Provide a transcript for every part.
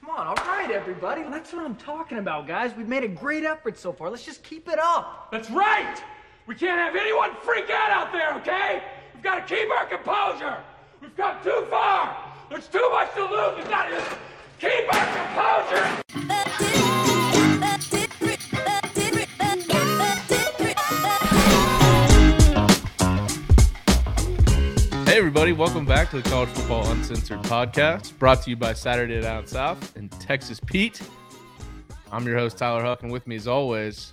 Come on, all right, everybody. That's what I'm talking about, guys. We've made a great effort so far. Let's just keep it up. That's right! We can't have anyone freak out out there, okay? We've got to keep our composure! We've come too far! There's too much to lose! We've got to keep our composure! Everybody, welcome back to the College Football Uncensored podcast, brought to you by Saturday Down South and Texas Pete. I'm your host, Tyler Huck, and with me, as always,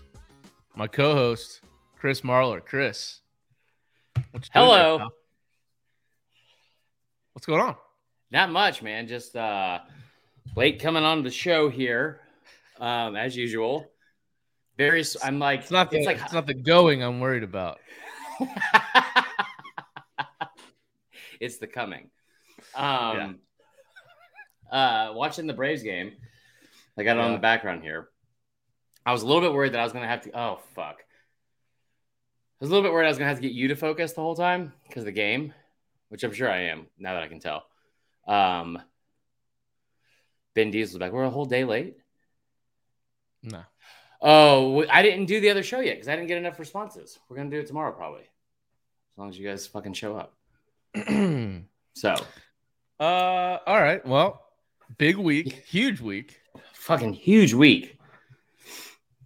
my co host, Chris Marler. Chris. Hello. there. What's going on? Not much, man. Just uh late coming on the show here, um, as usual. Very, I'm like, It's not the, it's like, it's not the going I'm worried about. it's the coming. Um, uh, watching the Braves game, I got it on the background here. I was a little bit worried that I was gonna have to. Oh fuck! I was a little bit worried I was gonna have to get you to focus the whole time because the game, which I'm sure I am now that I can tell. Um, Ben was back. We're a whole day late. No. Oh, I didn't do the other show yet because I didn't get enough responses. We're gonna do it tomorrow probably, as long as you guys fucking show up. Uh, all right. Well, big week, huge week. fucking huge week.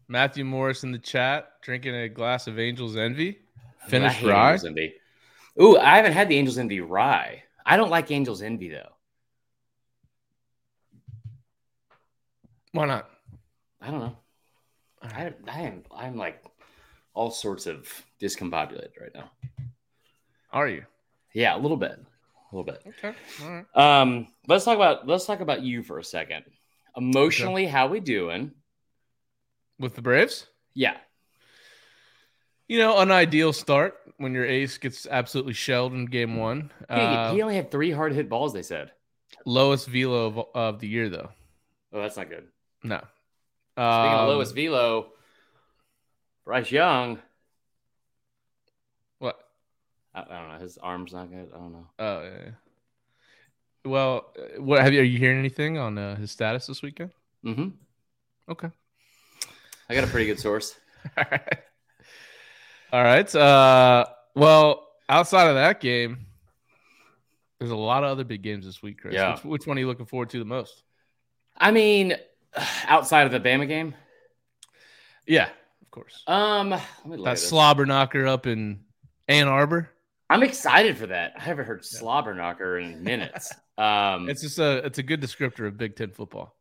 Matthew Morris in the chat drinking a glass of Angel's Envy. Finished rye. Angels Envy. Ooh, I haven't had the Angels Envy rye. I don't like Angels Envy though. Why not? I don't know. I, I am I'm like all sorts of discombobulated right now. Are you? Yeah, a little bit, a little bit. Okay. All right. Um, let's talk about let's talk about you for a second. Emotionally, how we doing? With the Braves? Yeah, You know, an ideal start when your ace gets absolutely shelled in game one. He- Uh, he only had three hard hit balls. They said. lowest velo of, of the year, though. Oh, that's not good. No. Speaking of Um, lowest velo, Bryce Young. I, I don't know. His arm's not good. I don't know. Oh, yeah. Well, uh, what have you? Are you hearing anything on uh, his status this weekend? hmm Okay. I got a pretty good source. All right. All right. Uh, well, outside of that game, there's a lot of other big games this week, Chris. Yeah. Which, which one are you looking forward to the most? I mean, outside of the Bama game, Yeah, of course. um, let me look That at slobber knocker up in Ann Arbor. I'm excited for that. I haven't heard slobber knocker in minutes. Um, It's just a it's a good descriptor of Big Ten football.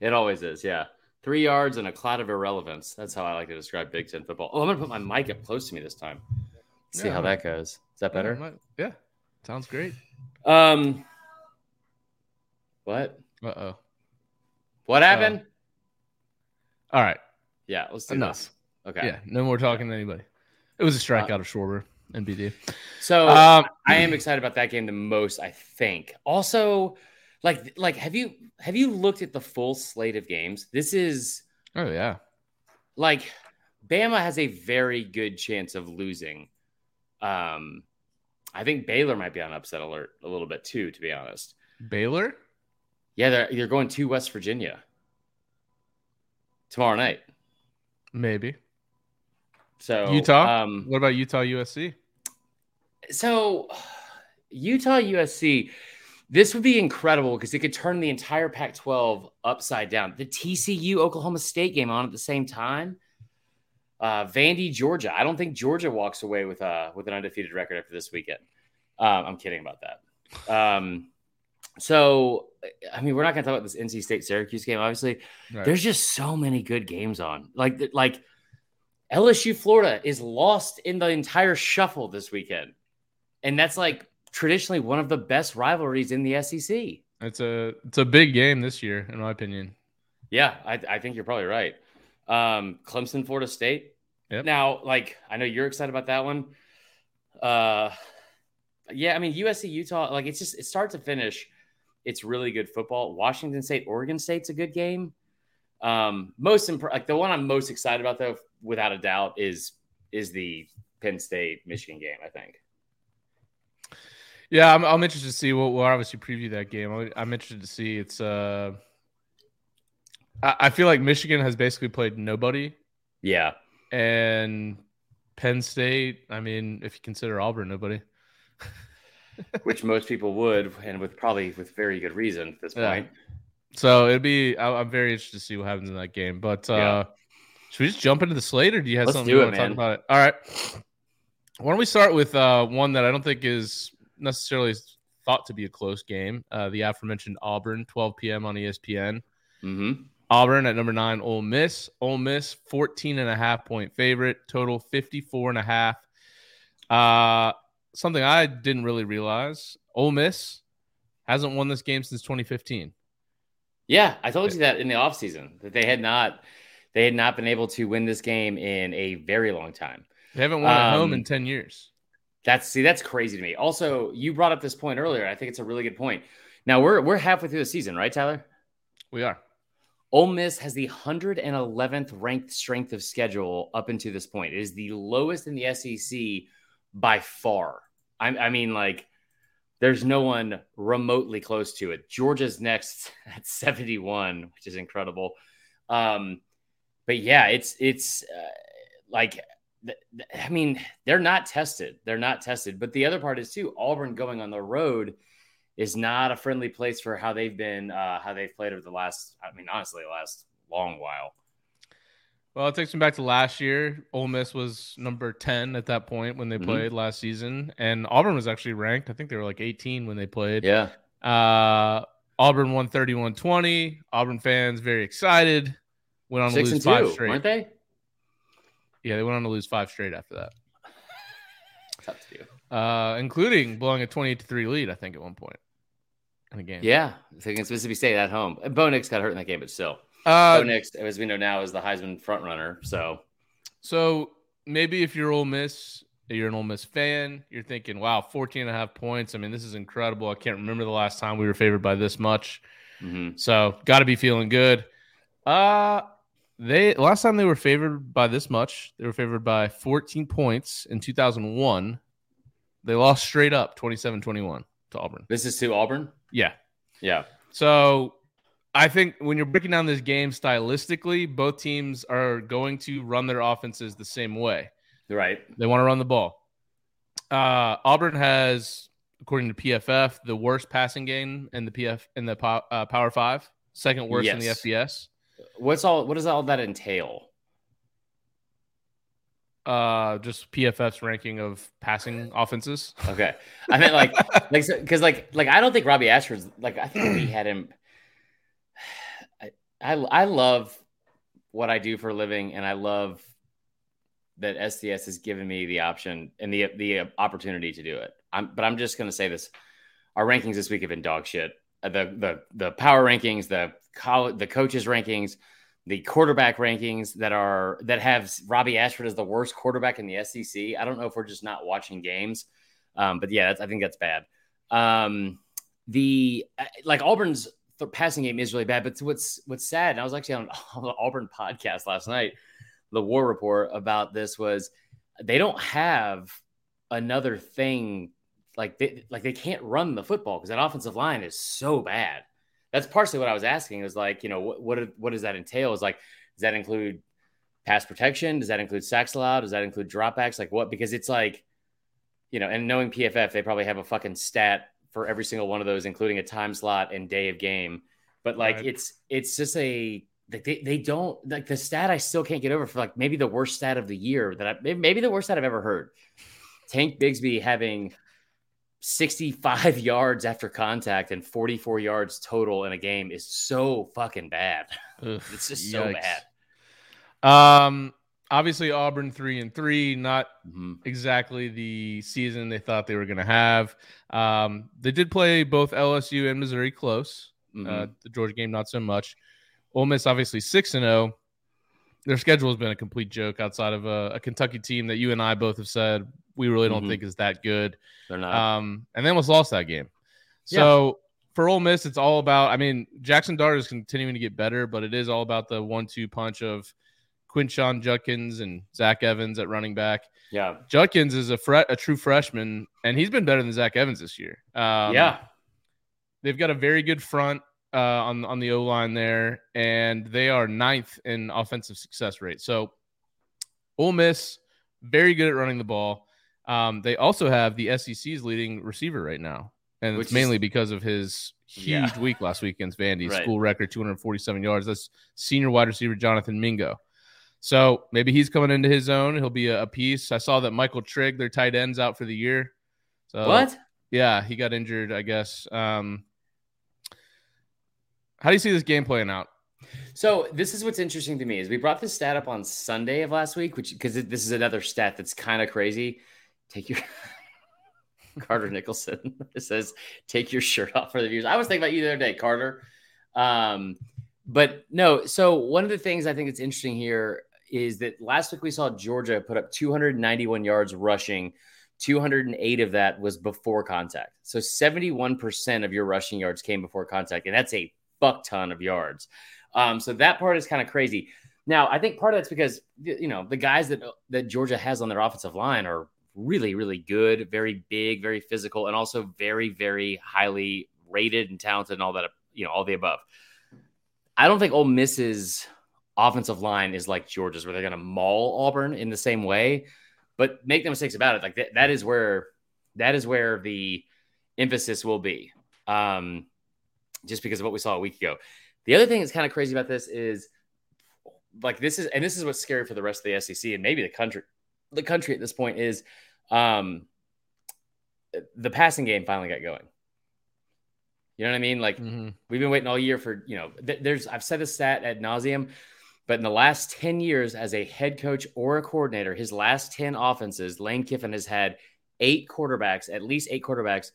it always is. Yeah, three yards and a cloud of irrelevance. That's how I like to describe Big Ten football. Oh, I'm gonna put my mic up close to me this time. See Yeah, how that goes. Is that better? Yeah, yeah. sounds great. Um, what? Uh oh. What happened? All right, yeah, let's do enough. this. Okay. Yeah, no more talking to anybody. It was a strikeout of Schwarber, NBD. So Um, I am excited about that game the most. I think. Also, like, like have you have you looked at the full slate of games? This is Oh yeah, like Bama has a very good chance of losing. Um, I think Baylor might be on upset alert a little bit too, to be honest. Baylor. Yeah, they're they're going to West Virginia tomorrow night. Maybe So Utah. Um, what about Utah USC? So Utah USC, this would be incredible because it could turn the entire Pac-12 upside down. The TCU Oklahoma State game on at the same time. Uh, Vandy Georgia. I don't think Georgia walks away with a with an undefeated record after this weekend. Um, I'm kidding about that. Um, so I mean, we're not going to talk about this NC State Syracuse game. Obviously, Right. there's just so many good games on. Like like LSU Florida is lost in the entire shuffle this weekend. And that's like traditionally one of the best rivalries in the SEC. It's a it's a big game this year, in my opinion. Yeah, I, I think you're probably right. Um, Clemson, Florida State. Yep. Now, like, I know you're excited about that one. Uh, yeah, I mean USC, Utah, like it's just it start to finish, it's really good football. Washington State, Oregon State's a good game. Um, most imp- like the one I'm most excited about though, without a doubt, is is the Penn State Michigan game. I think. Yeah, I'm, I'm interested to see. We'll, we'll obviously preview that game. I'm, I'm interested to see. It's uh, I, I feel like Michigan has basically played nobody, Yeah. and Penn State. I mean, if you consider Auburn nobody. Which most people would, and with probably with very good reason at this Yeah. point. So it'd be. I, I'm very interested to see what happens in that game. But uh, Yeah. should we just jump into the slate, or do you have Let's something do you it, want to talk about? It? All right. Why don't we start with uh, one that I don't think is necessarily thought to be a close game? Uh, the aforementioned Auburn, 12 p.m. on ESPN. hmm Auburn at number nine, Ole Miss. Ole Miss, 14 and a half point favorite, total 54 and a half. Uh, something I didn't really realize Ole Miss hasn't won this game since 2015. Yeah, I told you that in the offseason that they had not they had not been able to win this game in a very long time. They haven't won at home Um, in 10 years. That's see, that's crazy to me. Also, you brought up this point earlier. I think it's a really good point. Now we're we're halfway through the season, right, Tyler? We are. Ole Miss has the 111th ranked strength of schedule up until this point. It is the lowest in the SEC by far. I, I mean, like, there's no one remotely close to it. Georgia's next at 71, which is incredible. Um, but yeah, it's it's uh, like, I mean, they're not tested. They're not tested. But the other part is too Auburn going on the road is not a friendly place for how they've been, uh, how they've played over the last, I mean, honestly, the last long while. Well, it takes me back to last year. Ole Miss was number 10 at that point when they Mhm. played last season. And Auburn was actually ranked. I think they were like 18 when they played. Yeah. Uh, Auburn won 31 20. Auburn fans very excited. Went on to Six lose and five straight. weren't they? Yeah, they went on to lose five straight after that, Tough to do. uh, including blowing a 28 to 3 lead, I think, at one point in the game. Yeah. I think it's Mississippi State at home. And Bo Nix got hurt in that game, but still. Uh, Bo Nix, as we know now, is the Heisman frontrunner. So, So maybe if you're Ole Miss, you're an Ole Miss fan, you're thinking, wow, 14 and a half points. I mean, this is incredible. I can't remember the last time we were favored by this much. mhm. So got to be feeling good. Uh they last time they were favored by this much, they were favored by 14 points in 2001. They lost straight up 27-21 to Auburn. this is to Auburn. Yeah. Yeah. So I think when you're breaking down this game stylistically, both teams are going to run their offenses the same way. Right. They want to run the ball. Uh, Auburn has, according to PFF, the worst passing game in the PF in the uh, Power Five, second worst in the Yes. FBS. What's all, what does all that entail? Uh, just PFF's ranking of passing offenses. Okay. I mean, like, like, because like, like, I don't think Robbie Ashford's like, I think we had him. I, I, I love what I do for a living, and I love that SDS has given me the option and the the opportunity to do it. I'm, but I'm just going to say this: our rankings this week have been dog shit. The the the power rankings, the college, the coaches rankings, the quarterback rankings that are that have Robbie Ashford as the worst quarterback in the SEC. I don't know if we're just not watching games, um, but yeah, I think that's bad. Um, the uh, like Auburn's th- passing game is really bad, but what's what's sad, and I was actually on, on the Auburn podcast last night. The War Report about this was they don't have another thing like they like they can't run the football because that offensive line is so bad. That's partially what I was asking. Is like you know what what what does that entail? Is like does that include pass protection? Does that include sacks allowed? Does that include dropbacks? Like what? Because it's like you know, and knowing PFF, they probably have a fucking stat for every single one of those, including a time slot and day of game. But like Right. it's it's just a like they, they don't like the stat I still can't get over for like maybe the worst stat of the year that I maybe, maybe the worst stat I've ever heard. Tank Bigsby having 65 yards after contact and 44 yards total in a game is so fucking bad. Ugh, It's just so yikes. bad. Um, obviously Auburn three and three, not Mhm. exactly the season they thought they were going to have. Um, they did play both LSU and Missouri close. Uh, Mhm. the Georgia game, not so much. Ole Miss, obviously six and zero. Their schedule has been a complete joke outside of a, a Kentucky team that you and I both have said we really don't Mhm. think is that good. They're not. Um, and they almost lost that game. So for Ole Miss, it's all about. I mean, Jackson Dart is continuing to get better, but it is all about the one-two punch of Quinshon Judkins and Zach Evans at running back. yeah. Judkins is a fre- a true freshman, and he's been better than Zach Evans this year. Um, yeah. they've got a very good front. uh, on on the O line there, and they are ninth in offensive success rate. So, Ole Miss very good at running the ball. Um, they also have the SEC's leading receiver right now, and Which it's mainly is- because of his huge Yeah. week last week against Vandy, Right. school record 247 yards. That's senior wide receiver Jonathan Mingo. So maybe he's coming into his own. He'll be a, a piece. I saw that Michael Trigg, their tight ends, out for the year. So what? Yeah, he got injured, I guess. Um, how do you see this game playing out? So this is what's interesting to me is we brought this stat up on Sunday of last week, which because this is another stat that's kind of crazy. Take your Carter Nicholson says take your shirt off for the viewers. I was thinking about you the other day, Carter. Um, but no, so one of the things I think that's interesting here is that last week we saw Georgia put up 291 yards rushing. 208 of that was before contact. So 71% of your rushing yards came before contact, and that's a fuck ton of yards. Um, so that part is kind of crazy. Now, I think part of that's because you know the guys that that Georgia has on their offensive line are really, really good, very big, very physical, and also very, very highly rated and talented, and all that. You know, all the above. I don't think Ole Miss's offensive line is like Georgia's, where they're going to maul Auburn in the same way. But make no mistakes about it, like that, that is where that is where the emphasis will be. Um, just because of what we saw a week ago. The other thing that's kind of crazy about this is like this is and this is what's scary for the rest of the SEC and maybe the country the country at this point is um the passing game finally got going. You know what I mean? Like we've been waiting all year for, you know, th- there's I've said this stat ad nauseum, but in the last 10 years as a head coach or a coordinator, his last 10 offenses, Lane Kiffin has had eight quarterbacks, at least eight quarterbacks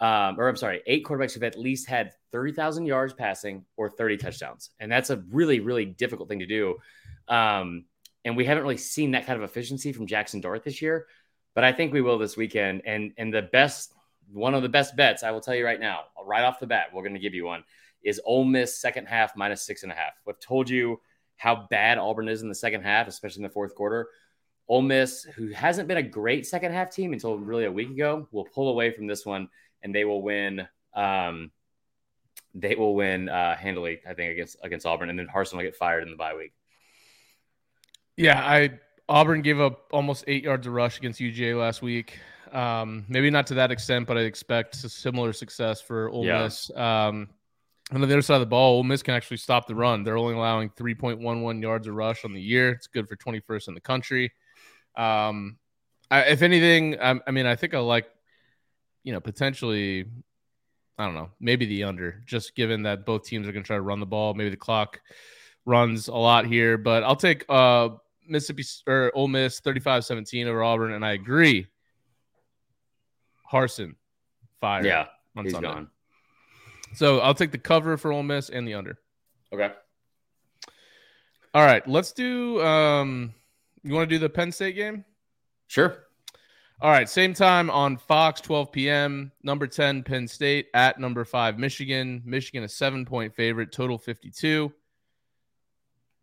um, or I'm sorry, eight quarterbacks who've at least had 30,000 yards passing or 30 touchdowns. And that's a really, really difficult thing to do. Um, and we haven't really seen that kind of efficiency from Jackson Dart this year, but I think we will this weekend. And, and the best, one of the best bets, I will tell you right now, right off the bat, we're going to give you one is Ole Miss second half minus six and a half. We've told you how bad Auburn is in the second half, especially in the fourth quarter. Ole Miss, who hasn't been a great second half team until really a week ago, will pull away from this one and they will win. Um, they will win uh, handily, I think, against against Auburn, and then Harsin will get fired in the bye week. Yeah, I Auburn gave up almost eight yards of rush against UGA last week. Um, maybe not to that extent, but I expect a similar success for Ole Yeah. Miss. Um, and on the other side of the ball, Ole Miss can actually stop the run. They're only allowing 3.11 yards of rush on the year. It's good for 21st in the country. Um, I, if anything, I, I mean, I think I like, you know, potentially, I don't know, maybe the under, just given that both teams are going to try to run the ball. Maybe the clock runs a lot here, but I'll take uh, Mississippi or Ole Miss 35-17 over Auburn, and I agree. Harsin, fire. Yeah, on he's Sunday. gone. So I'll take the cover for Ole Miss and the under. Okay. All right, let's do. Um, you want to do the Penn State game? Sure. All right, same time on Fox, 12 p.m. Number 10, Penn State at number five, Michigan. Michigan, a seven point favorite, total 52.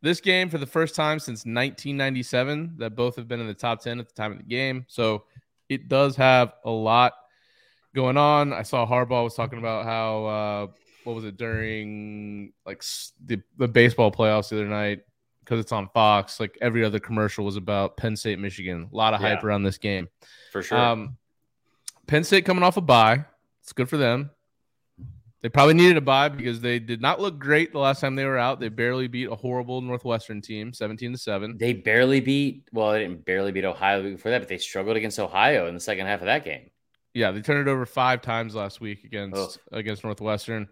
This game, for the first time since 1997, that both have been in the top 10 at the time of the game. So it does have a lot going on. I saw Harbaugh was talking about how, uh, what was it, during like the, the baseball playoffs the other night, because it's on Fox, like every other commercial was about Penn State, Michigan. A lot of hype around this game. For sure. Um, Penn State coming off a bye. It's good for them. They probably needed a bye because they did not look great the last time they were out. They barely beat a horrible Northwestern team, 17 to 7. they barely beat, well, they didn't barely beat Ohio before that, but they struggled against Ohio in the second half of that game. Yeah, they turned it over five times last week against against Northwestern.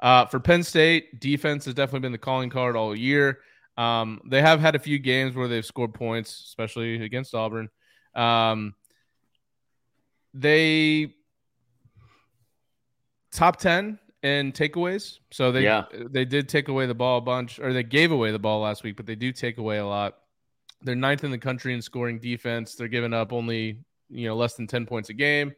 Uh, for Penn State, defense has definitely been the calling card all year. Um, they have had a few games where they've scored points, especially against Auburn. Um, they top ten in takeaways, so they Yeah. they did take away the ball a bunch, or they gave away the ball last week, but they do take away a lot. They're ninth in the country in scoring defense. They're giving up only you know less than ten points a game.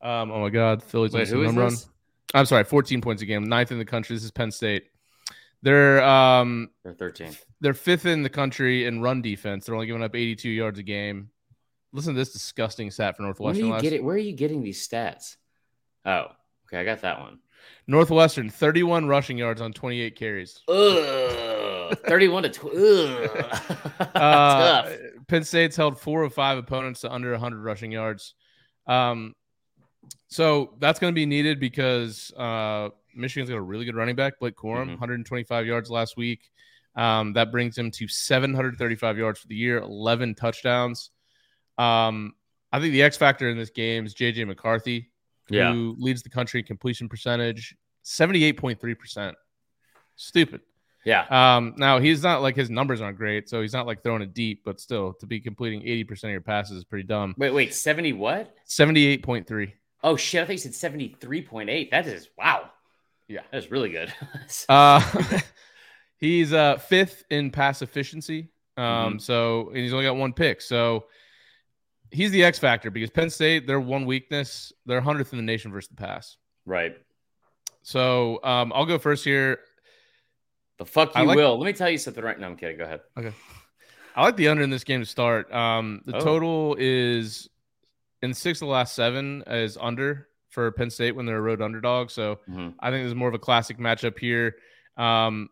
Um, oh my God, Phillies Wait, who is run. this? I'm sorry, 14 points a game, ninth in the country. This is Penn State. They're um They're 13th. they're fifth in the country in run defense. They're only giving up 82 yards a game. Listen to this disgusting stat for Northwestern. Where are, you getting, where are you getting these stats? Oh, okay. I got that one. Northwestern, 31 rushing yards on 28 carries. Ugh, 31 to 12. Uh, Tough. Penn State's held four of five opponents to under 100 rushing yards. Um, so that's going to be needed because uh, Michigan's got a really good running back, Blake Corum, Mhm. 125 yards last week. Um, that brings him to 735 yards for the year, 11 touchdowns. Um, I think the X factor in this game is JJ McCarthy, Yeah. who leads the country in completion percentage, 78.3%. Stupid. Yeah. Um, now he's not like his numbers aren't great, so he's not like throwing it deep, but still to be completing 80% of your passes is pretty dumb. Wait, wait, 70 what? 78.3. Oh shit, I think you said 73.8. That is wow. Yeah. That is really good. Uh he's uh fifth in pass efficiency. Um, Mm-hmm. so and he's only got one pick. So he's the X factor because Penn State, their one weakness, they're hundredth in the nation versus the pass. right. So um I'll go first here. The fuck you like- will. Let me tell you something right now. I'm kidding. Go ahead. Okay. I like the under in this game to start. Um, the Oh. total is in six of the last seven is under for Penn State when they're a road underdog. So Mhm. I think there's more of a classic matchup here. Um,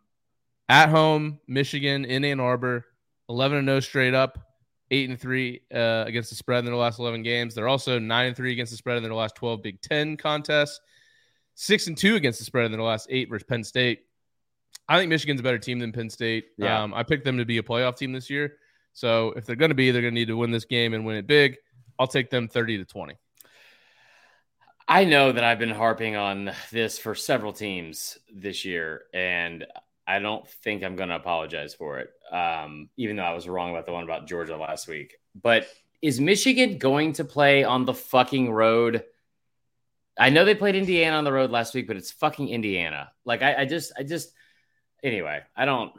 at home, Michigan in Ann Arbor, eleven and no straight up, eight and three uh, against the spread in their last eleven games. They're also nine and three against the spread in their last twelve Big Ten contests, six and two against the spread in their last eight versus Penn State. I think Michigan's a better team than Penn State. Yeah. Um, I picked them to be a playoff team this year. So if they're going to be, they're going to need to win this game and win it big. I'll take them 30 to 20. I know that I've been harping on this for several teams this year, and I don't think I'm going to apologize for it. Um, even though I was wrong about the one about Georgia last week. But is Michigan going to play on the fucking road? I know they played Indiana on the road last week, but it's fucking Indiana. Like I, I just, I just, anyway, I don't,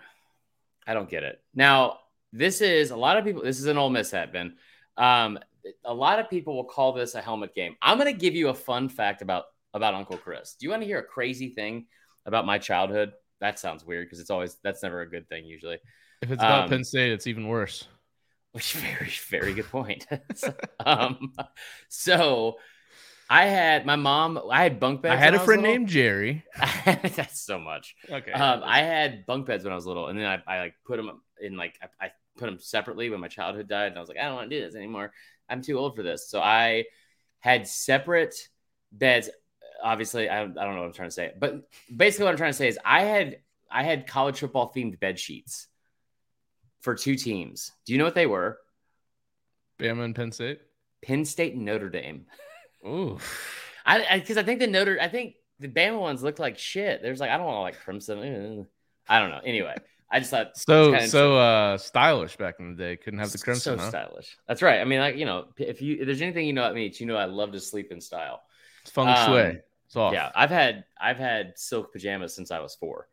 I don't get it. Now, this is a lot of people. This is an Ole Miss hat, Ben. Um, a lot of people will call this a helmet game. I'm going to give you a fun fact about about Uncle Chris. Do you want to hear a crazy thing about my childhood? That sounds weird because it's always that's never a good thing usually. If it's about Um, Penn State, it's even worse. Which very very good point. um, so I had my mom. I had bunk beds. I had a friend little. named Jerry. that's so much. Okay. Um, I had bunk beds when I was little, and then I, I like put them in like I, I put them separately when my childhood died, and I was like, I don't want to do this anymore. I'm too old for this. So I had separate beds. Obviously, I, I don't know what I'm trying to say, but basically, what I'm trying to say is I had I had college football themed bed sheets for two teams. Do you know what they were? Bama and Penn State. Penn State and Notre Dame. Ooh. I because I, think the Notre I think the Bama ones looked like shit. There's like I don't want to like crimson. I don't know. Anyway, I just thought So so uh stylish back in the day. Couldn't have the crimson. So huh? stylish. That's right. I mean, like you know, if you if there's anything you know about me, it's you know I love to sleep in style. It's feng Um, shui. It's off. Yeah, I've had I've had silk pajamas since I was four.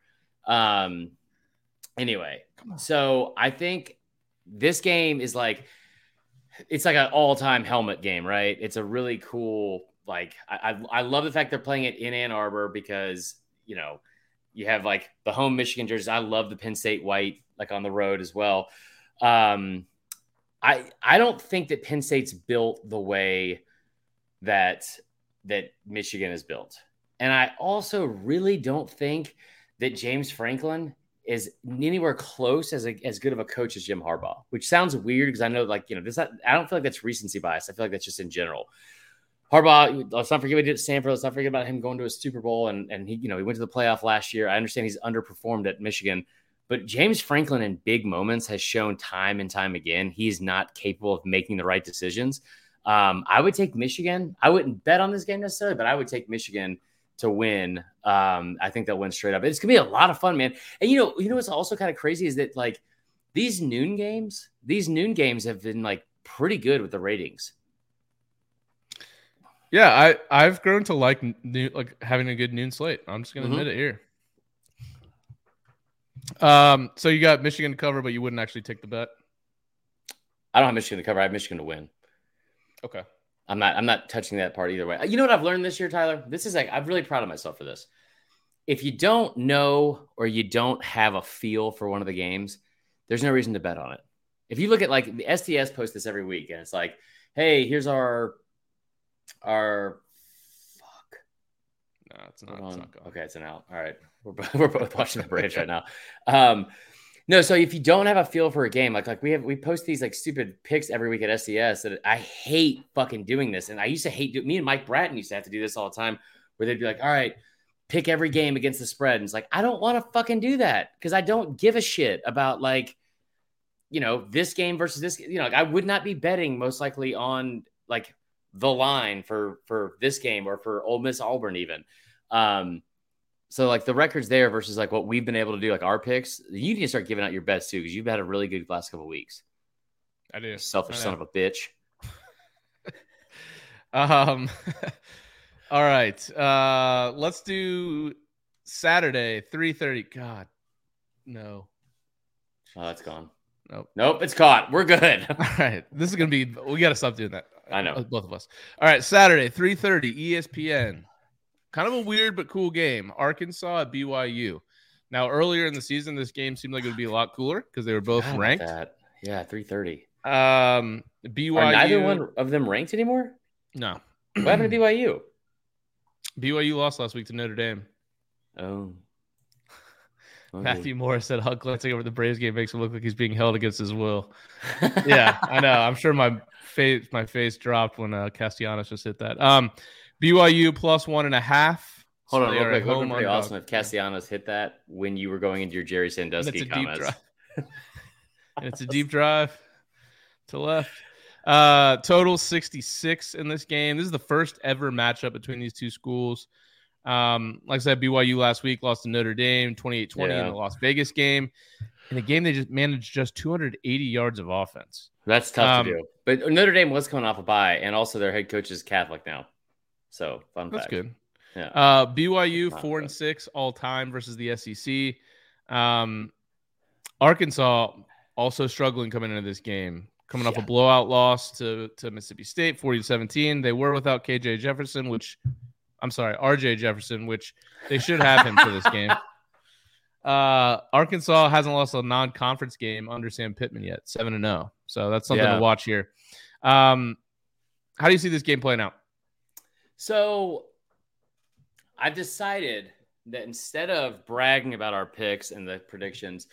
Um. Anyway, so I think this game is like it's like an all time helmet game, right? It's a really cool. Like I, I I love the fact they're playing it in Ann Arbor because you know you have like the home Michigan jerseys. I love the Penn State white, like on the road as well. Um, I I don't think that Penn State's built the way that that Michigan has built, and I also really don't think that James Franklin is anywhere close as a, as good of a coach as Jim Harbaugh. Which sounds weird because I know like you know this. I don't feel like that's recency bias. I feel like that's just in general. Harbaugh, let's not forget what he did at Stanford. Let's not forget about him going to a Super Bowl and and he, you know, he went to the playoff last year. I understand he's underperformed at Michigan, but James Franklin in big moments has shown time and time again he's not capable of making the right decisions. Um, I would take Michigan. I wouldn't bet on this game necessarily, but I would take Michigan to win. Um, I think they'll win straight up. It's gonna be a lot of fun, man. And you know, you know what's also kind of crazy is that like these noon games, these noon games have been like pretty good with the ratings. Yeah, I I've grown to like new, like having a good noon slate. I'm just gonna Mhm. admit it here. Um, so you got Michigan to cover, but you wouldn't actually take the bet. I don't have Michigan to cover. I have Michigan to win. Okay. I'm not. I'm not touching that part either way. You know what I've learned this year, Tyler? This is like I'm really proud of myself for this. If you don't know or you don't have a feel for one of the games, there's no reason to bet on it. If you look at like the SDS post this every week, and it's like, hey, here's our our fuck. it's not. It's not. Okay, it's an out. All right, we're we're both watching the bridge right now. Um, no, so if you don't have a feel for a game, like like we have, we post these like stupid picks every week at SDS. That I hate fucking doing this, and I used to hate. Do, me and Mike Bratton used to have to do this all the time, where they'd be like, "All right, pick every game against the spread," and it's like I don't want to fucking do that because I don't give a shit about like, you know, this game versus this. You know, like, I would not be betting most likely on like the line for for this game or for Ole Miss Auburn even. Um, so like the records there versus like what we've been able to do, like our picks, you need to start giving out your bets too because you've had a really good last couple of weeks. I do. Selfish I son of a bitch. Um, all right. Uh, let's do Saturday, three thirty. God, no. Oh, that's gone. Nope. Nope, it's caught. We're good. All right, this is gonna be. We got to stop doing that. I know. Both of us. All right, Saturday, three thirty, ESPN. Kind of a weird but cool game. Arkansas at BYU. Now, earlier in the season, this game seemed like it would be a lot cooler because they were both about ranked. that. Yeah, three thirty. Um, BYU. Are neither one of them ranked anymore? No. What happened to BYU? BYU lost last week to Notre Dame. Oh, Okay. Matthew Morris said Huck glancing over the Braves game makes him look like he's being held against his will. yeah, I know. I'm sure my face my face dropped when uh, Castellanos just hit that. Um, BYU plus one and a half. Hold So on, real a quick. It would home be pretty awesome if Castellanos hit that when you were going into your Jerry And it's a Sandusky deep comments. drive. and it's a deep drive to left. Uh, total 66 in this game. This is the first ever matchup between these two schools. Um, like I said, BYU last week lost to Notre Dame 28 20 in the Las Vegas game. In a game, they just managed just 280 yards of offense. That's tough Um, to do. But Notre Dame was coming off a bye, and also their head coach is Catholic now. So fun That's fact. good. Yeah. Uh, BYU Not four and six all time versus the SEC. Um, Arkansas also struggling coming into this game, coming off a blowout loss to to Mississippi State, forty to seventeen. They were without KJ Jefferson, which I'm sorry, RJ Jefferson, which they should have him for this game. Uh, Arkansas hasn't lost a non-conference game under Sam Pittman yet, seven and zero. So that's something Yeah. to watch here. Um, how do you see this game playing out? So I've decided that instead of bragging about our picks and the predictions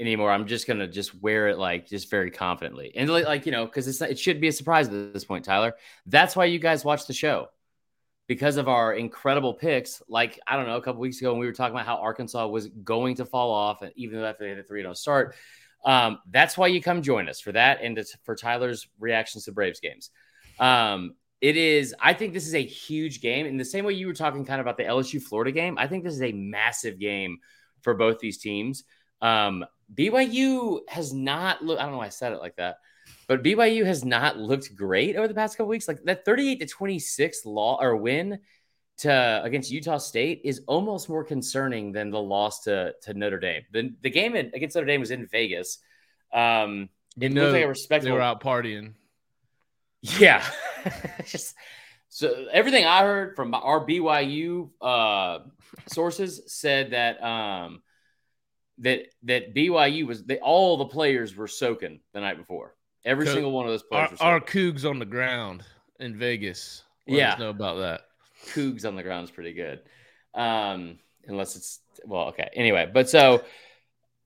anymore, I'm just gonna just wear it like just very confidently and like, you know because it should be a surprise at this point, Tyler. That's why you guys watch the show because of our incredible picks. Like I don't know, a couple weeks ago when we were talking about how Arkansas was going to fall off, and even though after they had a three don't start. Um, that's why you come join us for that and for Tyler's reactions to Braves games. Um, it is, I think this is a huge game. In the same way you were talking kind of about the LSU Florida game, I think this is a massive game for both these teams. Um, BYU has not looked, I don't know why I said it like that, but BYU has not looked great over the past couple weeks. Like that 38 to 26 law or win to against Utah State is almost more concerning than the loss to, to Notre Dame. The, the game against Notre Dame was in Vegas. Um, it know looked like a they were out partying. Yeah. Just so everything I heard from our BYU uh, sources said that um, that that BYU was they, all the players were soaking the night before. Every Co- single one of those players Our, were our. Cougs on the ground in Vegas. Let Yeah. us know about that. Cougs on the ground is pretty good. Um, unless it's well, okay. Anyway, but so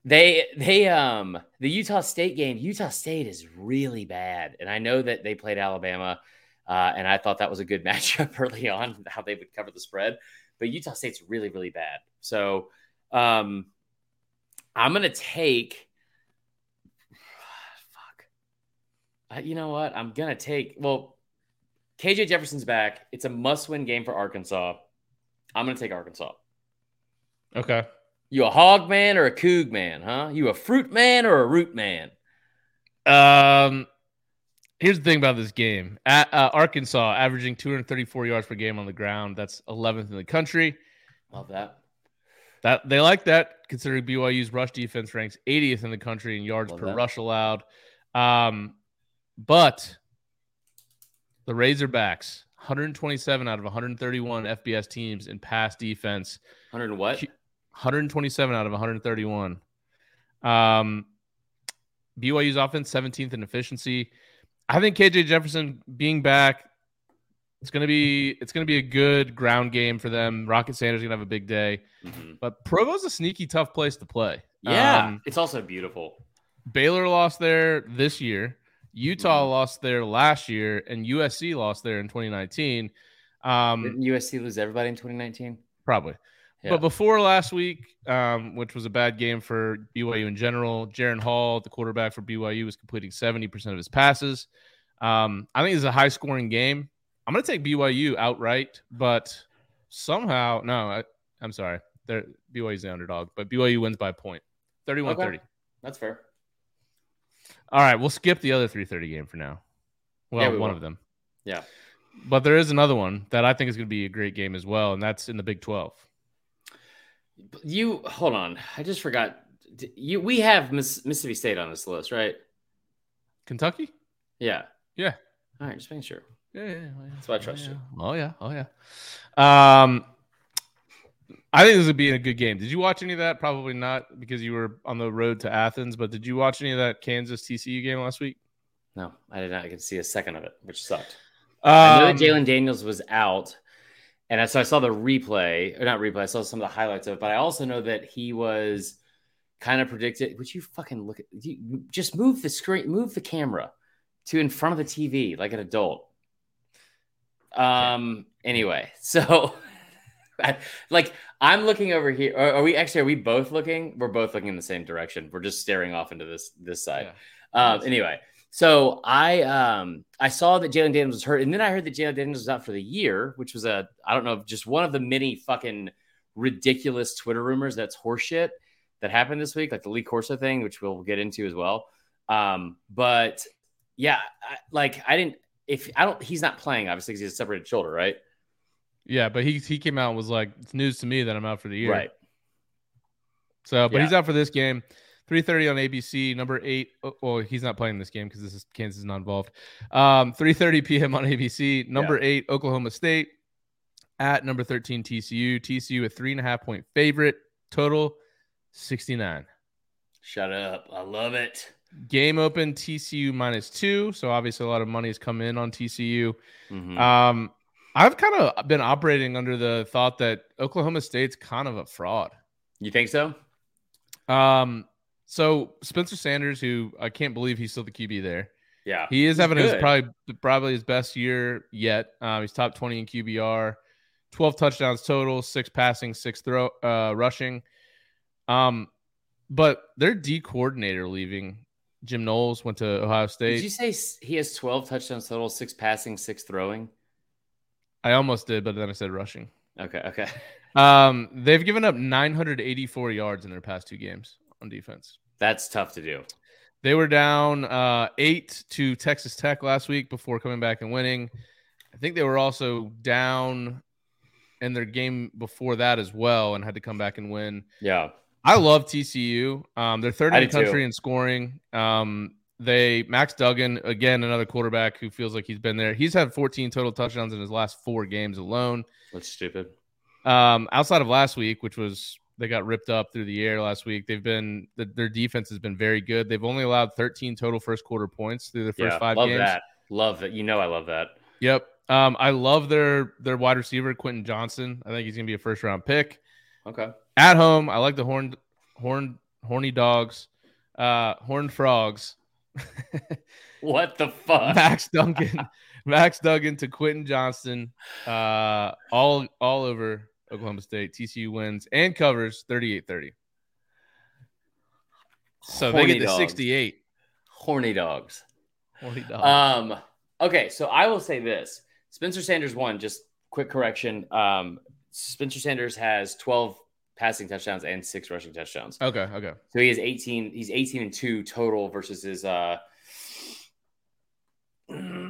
they they um the Utah State game, Utah State is really bad. And I know that they played Alabama, uh, and I thought that was a good matchup early on, how they would cover the spread. But Utah State's really, really bad. So um I'm gonna take fuck. Uh, you know what? I'm gonna take well KJ Jefferson's back. It's a must-win game for Arkansas. I'm gonna take Arkansas. Okay. You a hog man or a coog man, huh? You a fruit man or a root man? Um, here's the thing about this game: At, uh, Arkansas averaging 234 yards per game on the ground. That's 11th in the country. Love that. That they like that, considering BYU's rush defense ranks 80th in the country in yards Love per that. rush allowed. Um, but the Razorbacks, 127 out of 131 FBS teams in pass defense. 100 what? 127 out of 131. Um, BYU's offense 17th in efficiency. I think KJ Jefferson being back It's gonna be it's gonna be a good ground game for them. Rocket Sanders gonna have a big day, Mhm. but Provo's a sneaky tough place to play. Yeah, Um, it's also beautiful. Baylor lost there this year. Utah Mhm. lost there last year, and USC lost there in 2019. Um, Didn't USC lose everybody in 2019? probably. Yeah. But before last week, um, which was a bad game for BYU in general, Jaren Hall, the quarterback for BYU, was completing 70% of his passes. Um, I think it's a high scoring game. I'm going to take BYU outright, but somehow, no, I, I'm sorry. They're, BYU's the underdog, but BYU wins by a point 31 30. That's fair. All right, we'll skip the other 330 game for now. Well, Yeah, we one will. of them. Yeah. But there is another one that I think is going to be a great game as well, and that's in the Big 12. You hold on. I just forgot. You we have Miss, Mississippi State on this list, right? Kentucky? Yeah. Yeah. All right, just making sure. Yeah, yeah, yeah. That's why I trust yeah. you. Oh yeah, oh yeah. Um, I think this would be a good game. Did you watch any of that? Probably not because you were on the road to Athens. But did you watch any of that Kansas TCU game last week? No, I did not. I could see a second of it, which sucked. I know Um, that Jalon Daniels was out, and I, so I saw the replay, or not replay. I saw some of the highlights of it, but I also know that he was kind of predicted. Would you fucking look at? You, just move the screen, move the camera to in front of the TV like an adult. Um. Anyway, so like I'm looking over here. Are, are we actually? Are we both looking? We're both looking in the same direction. We're just staring off into this this side. Um, anyway, so I um I saw that Jalon Daniels was hurt, and then I heard that Jalon Daniels was out for the year, which was a I don't know, just one of the many fucking ridiculous Twitter rumors that's horseshit that happened this week, like the Lee Corso thing, which we'll get into as well. Um, but yeah, I, like I didn't if I don't he's not playing obviously because he has a separated shoulder, right? yeah, but he he came out and was like, "It's news to me that I'm out for the year." Right. So, but Yeah. he's out for this game. 3:30 on ABC. Number eight. oh, Well, he's not playing this game because this is Kansas is not involved. Um, 3:30 p.m. on ABC. Number eight, Oklahoma State at number 13 TCU. TCU a three and a half point favorite. Total 69. Shut up. I love it. Game open TCU minus two. So obviously a lot of money has come in on TCU. Mhm. Um, I've kind of been operating under the thought that Oklahoma State's kind of a fraud. you think so? Um, so Spencer Sanders, who I can't believe he's still the QB there. Yeah. He is having his probably probably his best year yet. Um, he's top twenty in QBR, twelve touchdowns total, six passing, six throw, uh, rushing. Um, but their D coordinator leaving. Jim Knowles went to Ohio State. Did you say he has 12 touchdowns total, six passing, six throwing? I almost did, but then I said rushing. Okay, okay. Um, they've given up 984 yards in their past two games on defense. That's tough to do. They were down uh, eight to Texas Tech last week before coming back and winning. I think they were also down in their game before that as well and had to come back and win. Yeah. I love TCU. Um, they're third in the do too. country in scoring. Um, they Max Duggan again, another quarterback who feels like he's been there. He's had 14 total touchdowns in his last four games alone. That's stupid. Um, outside of last week, which was they got ripped up through the air last week. They've been the, their defense has been very good. They've only allowed 13 total first quarter points through the first yeah, five love games. that. Love that. You know I love that. Yep. Um, I love their their wide receiver Quentin Johnston. I think he's gonna be a first round pick. Okay. At home, I like the horned horn horny dogs, uh, horned frogs. What the fuck? Max Duncan, Max Duggan to Quentin Johnston, uh, all all over Oklahoma State. TCU wins and covers 38-30. So Horny they get the dogs. 68. Horny dogs. Horny dogs. Um, okay, so I will say this. Spencer Sanders won, just quick correction. Um, Spencer Sanders has 12 passing touchdowns and six rushing touchdowns. okay, okay. So he has 18, he's 18 and 2 total versus his uh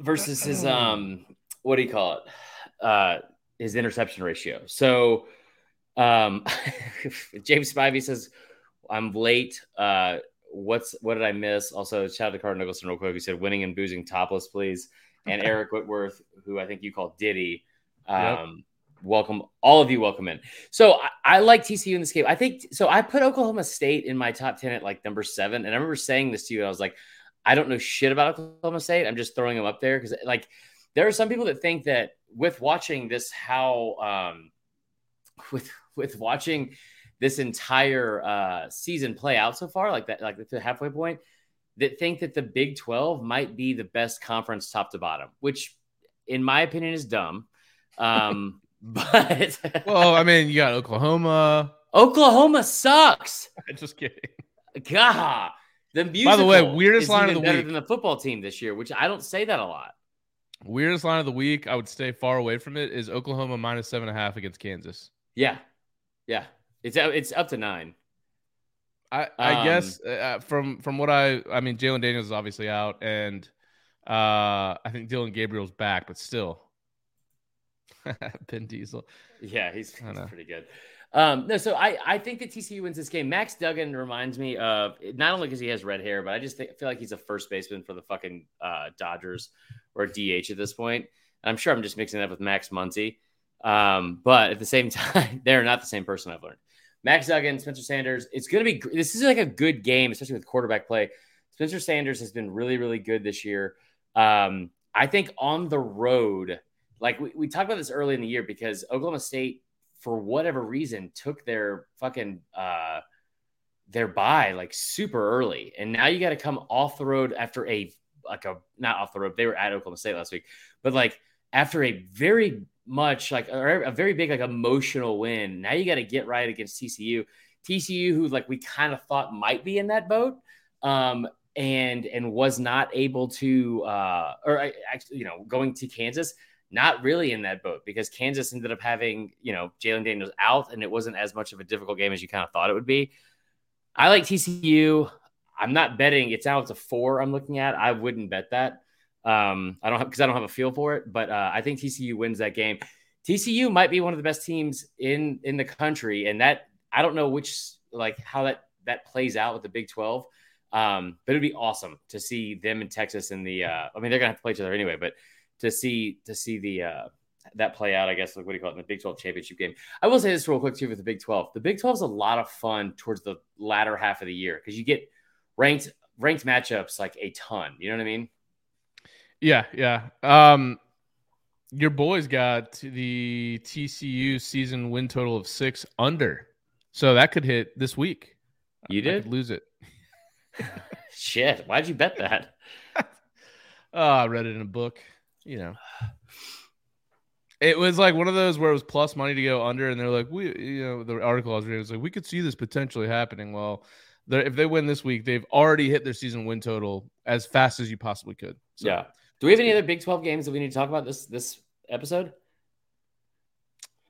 versus his um what do you call it? Uh his interception ratio. So um James Spivey says I'm late. Uh what's what did I miss? Also shout out to Carter Nicholson real quick He said winning and boozing topless, please. And Eric Whitworth, who I think you call Diddy. Um Yep. welcome all of you welcome in. So I, I like TCU in this game. I think so. I put Oklahoma State in my top 10 at like number seven. And I remember saying this to you. I was like, I don't know shit about Oklahoma State. I'm just throwing them up there because like there are some people that think that with watching this, how um, with with watching this entire uh, season play out so far, like that, like the halfway point, that think that the Big 12 might be the best conference top to bottom, which in my opinion is dumb. Um, but well, I mean, you got Oklahoma. Oklahoma sucks. Just kidding. God, the musical By the way, weirdest line of the better week. than the football team this year, which I don't say that a lot. Weirdest line of the week. I would stay far away from it. Is Oklahoma minus seven and a half against Kansas. Yeah, yeah, it's it's up to nine. I, I Um, guess uh, from from what I I mean Jalon Daniels is obviously out and uh I think Dillon Gabriel's back but still Ben Diesel Yeah, he's, he's pretty good. Um, no, so I, I think that TCU wins this game. Max Duggan reminds me of not only because he has red hair, but I just think, feel like he's a first baseman for the fucking uh, Dodgers or DH at this point. I'm sure I'm just mixing that up with Max Muncy. Um, but at the same time, they're not the same person I've learned. Max Duggan, Spencer Sanders. It's going to be, this is like a good game, especially with quarterback play. Spencer Sanders has been really, really good this year. Um, I think on the road, like we, we talked about this early in the year because Oklahoma State, for whatever reason, took their fucking uh their bye like super early. And now you got to come off the road after a like a not off the road. They were at Oklahoma State last week, but like after a very much like a very big like emotional win. Now you got to get right against TCU. TCU, who like we kind of thought might be in that boat, um, and and was not able to, uh, or I- actually, you know, going to Kansas, not really in that boat because Kansas ended up having you know Jalon Daniels out, and it wasn't as much of a difficult game as you kind of thought it would be. I like TCU. I'm not betting. It's out to four. I'm looking at. I wouldn't bet that. Um, I don't have because I don't have a feel for it, but uh, I think TCU wins that game. TCU might be one of the best teams in in the country, and that I don't know which like how that that plays out with the Big Twelve. Um, but it'd be awesome to see them in Texas in the. Uh, I mean, they're gonna have to play each other anyway, but to see to see the uh, that play out, I guess like what do you call it in the Big Twelve championship game. I will say this real quick too with the Big Twelve. The Big Twelve is a lot of fun towards the latter half of the year because you get ranked ranked matchups like a ton. You know what I mean? Yeah, yeah. Um, your boys got the TCU season win total of six under, so that could hit this week. You did? lose it. Shit, why'd you bet that? Oh, I read it in a book. You know, it was like one of those where it was plus money to go under, and they're like, we, you know, the article I was reading was like, we could see this potentially happening. Well, if they win this week, they've already hit their season win total as fast as you possibly could. So, yeah. Do we have any other Big Twelve games that we need to talk about this this episode?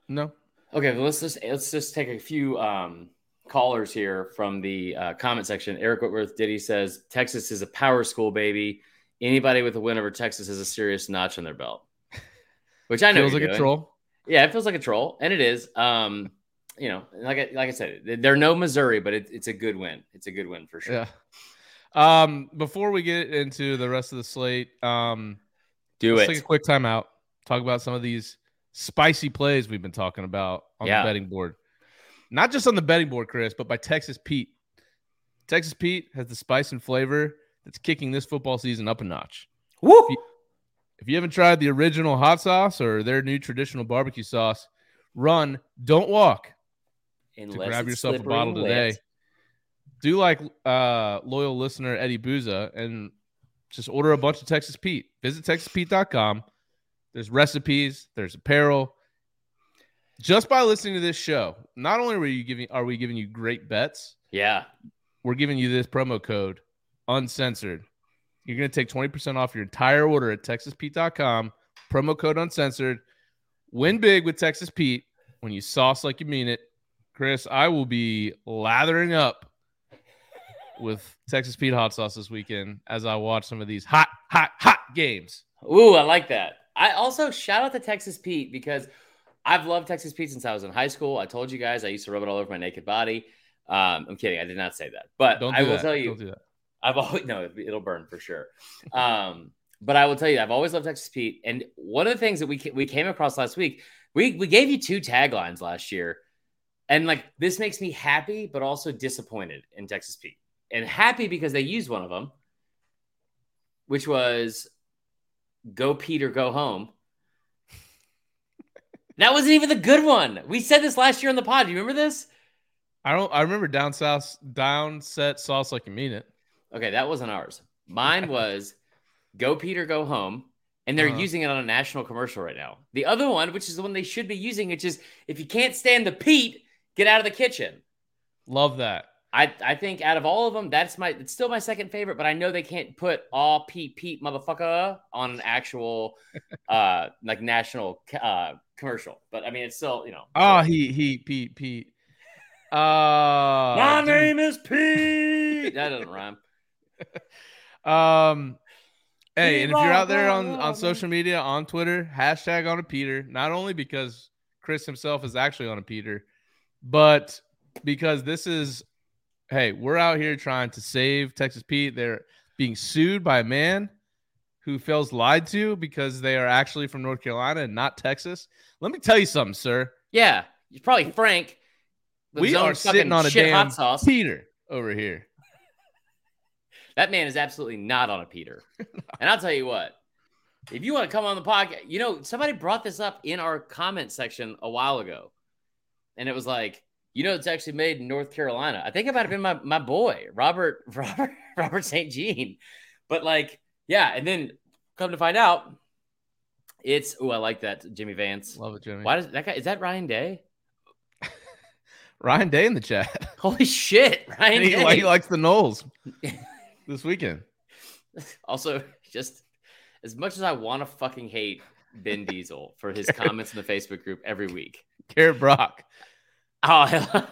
No. Okay, well, let's just let's just take a few um, callers here from the uh, comment section. Eric Whitworth Diddy says Texas is a power school, baby. Anybody with a win over Texas has a serious notch on their belt, which I know Feels like a doing. troll. Yeah, it feels like a troll, and it is. Um, you know, like I, like I said, they're no Missouri, but it, it's a good win. It's a good win for sure. Yeah. Um, before we get into the rest of the slate, um, Do let's it. take a quick timeout. Talk about some of these spicy plays we've been talking about on Yeah. the betting board. Not just on the betting board, Chris, but by Texas Pete. Texas Pete has the spice and flavor that's kicking this football season up a notch. Woo! If you haven't tried the original hot sauce or their new traditional barbecue sauce, run, don't walk. Unless grab yourself a bottle today. Do like uh, loyal listener Eddie Booza and just order a bunch of Texas Pete. Visit TexasPete.com. There's recipes, there's apparel. Just by listening to this show, not only are we giving are we giving you great bets, Yeah. we're giving you this promo code uncensored. You're going to take 20% off your entire order at TexasPete.com. Promo code uncensored. Win big with Texas Pete when you sauce like you mean it. Chris, I will be lathering up with Texas Pete hot sauce this weekend as I watch some of these hot, hot, hot games. Ooh, I like that. I also shout out to Texas Pete because I've loved Texas Pete since I was in high school. I told you guys I used to rub it all over my naked body. Um, I'm kidding. I did not say that, but Don't do I will that. tell you, Don't do that. I've always no, it'll burn for sure. Um, but I will tell you, I've always loved Texas Pete. And one of the things that we we came across last week, we we gave you two taglines last year, and like this makes me happy, but also disappointed in Texas Pete. And happy because they used one of them, which was go Peter, go home. that wasn't even the good one. We said this last year on the pod. Do you remember this? I don't. I remember down south, down set sauce like you mean it. Okay, that wasn't ours. Mine was go Peter, go home. And they're Uh-huh. using it on a national commercial right now. The other one, which is the one they should be using, which is if you can't stand the Pete, get out of the kitchen. Love that. I, I think out of all of them, that's my it's still my second favorite, but I know they can't put all Pete Pete motherfucker on an actual uh like national uh commercial. But I mean it's still, you know. Oh, he he Pete Pete. Uh, My dude. name is Pete. That doesn't rhyme. Um, hey, and if you're out there on on social media on Twitter, hashtag on a Peter. Not only because Chris himself is actually on a Peter, but because this is, hey, we're out here trying to save Texas Pete. They're being sued by a man who feels lied to because they are actually from North Carolina and not Texas. Let me tell you something, sir. Yeah, you're probably Frank. We are sitting on a shit damn hot sauce. Peter over here. That man is absolutely not on a Peter. and I'll tell you what, if you want to come on the podcast, you know, somebody brought this up in our comment section a while ago. And it was like, you know, it's actually made in North Carolina. I think it might have been my, my boy, Robert, Robert, Robert St. Jean. But like, yeah, and then come to find out, it's oh, I like that, Jimmy Vance. Love it, Jimmy. Why does that guy is that Ryan Day? Ryan Day in the chat. Holy shit, Ryan he, Day. he likes the Noles this weekend. Also, just as much as I want to fucking hate Ben Diesel for his comments in the Facebook group every week. Garrett Brock. Oh,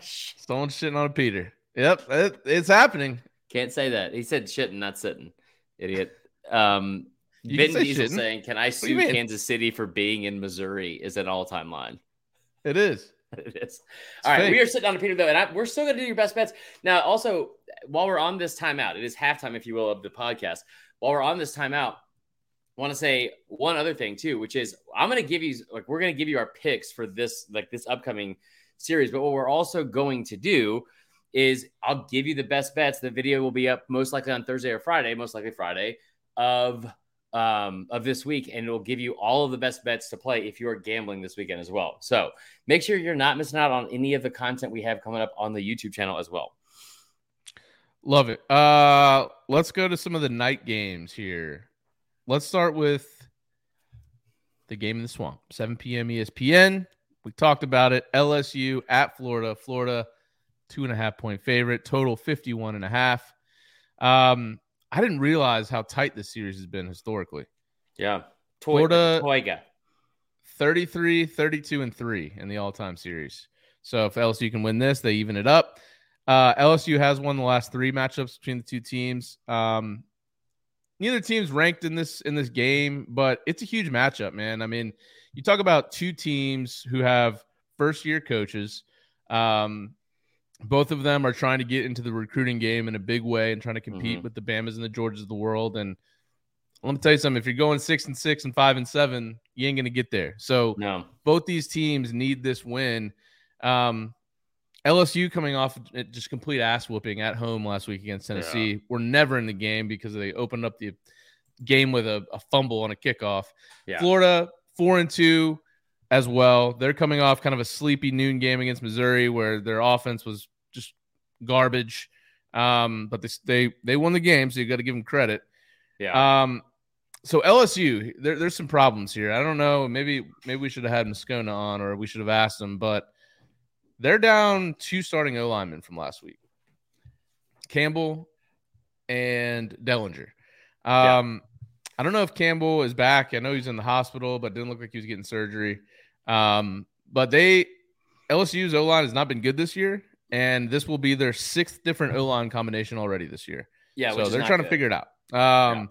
Someone shitting on a Peter. Yep, it, it's happening. can't say that. He said shitting, not sitting. Idiot. Um, You ben Diesel shitting. saying, "Can I sue? Kansas City for being in Missouri?" is an all-time line. It is. it is. All right, fake. we are sitting on a Peter though, and I, we're still going to do your best bets. Now, also, while we're on this timeout, it is halftime, if you will, of the podcast. While we're on this timeout, I want to say one other thing too, which is I'm going to give you like we're going to give you our picks for this like this upcoming series, but what we're also going to do is I'll give you the best bets. The video will be up most likely on Thursday or Friday, most likely Friday of um, of this week, and it'll give you all of the best bets to play if you are gambling this weekend as well. So make sure you're not missing out on any of the content we have coming up on the YouTube channel as well. Love it. Uh, let's go to some of the night games here. Let's start with the game in the swamp, 7 p.m. ESPN. We talked about it. LSU at Florida. Florida, two and a half point favorite, total 51 and a half. Um, I didn't realize how tight this series has been historically. Yeah, Toy, Florida- Toyga. 33, 32, and 3 in the all time series. So if LSU can win this, they even it up. Uh, LSU has won the last three matchups between the two teams. Um, neither team's ranked in this in this game, but it's a huge matchup, man. I mean, you talk about two teams who have first year coaches. Um, both of them are trying to get into the recruiting game in a big way and trying to compete Mhm. with the Bamas and the Georgias of the world. And let me tell you something: if you're going six and six and five and seven, you ain't gonna get there. So No, both these teams need this win. Um, LSU coming off just complete ass whooping at home last week against Tennessee. We're never in the game because they opened up the game with a, a fumble on a kickoff. Yeah. Florida four and two as well. They're coming off kind of a sleepy noon game against Missouri where their offense was just garbage. Um, but they they they won the game, so you got to give them credit. yeah, Um, so LSU, there, there's some problems here. I don't know. Maybe maybe we should have had Moscona on, or we should have asked him. But they're down two starting O linemen from last week, Campbell and Dellinger. Um, I don't know if Campbell is back. I know he's in the hospital, but didn't look like he was getting surgery. Um, but they LSU's O line has not been good this year, and this will be their sixth different O line combination already this year yeah. so they're trying to figure it out. Um,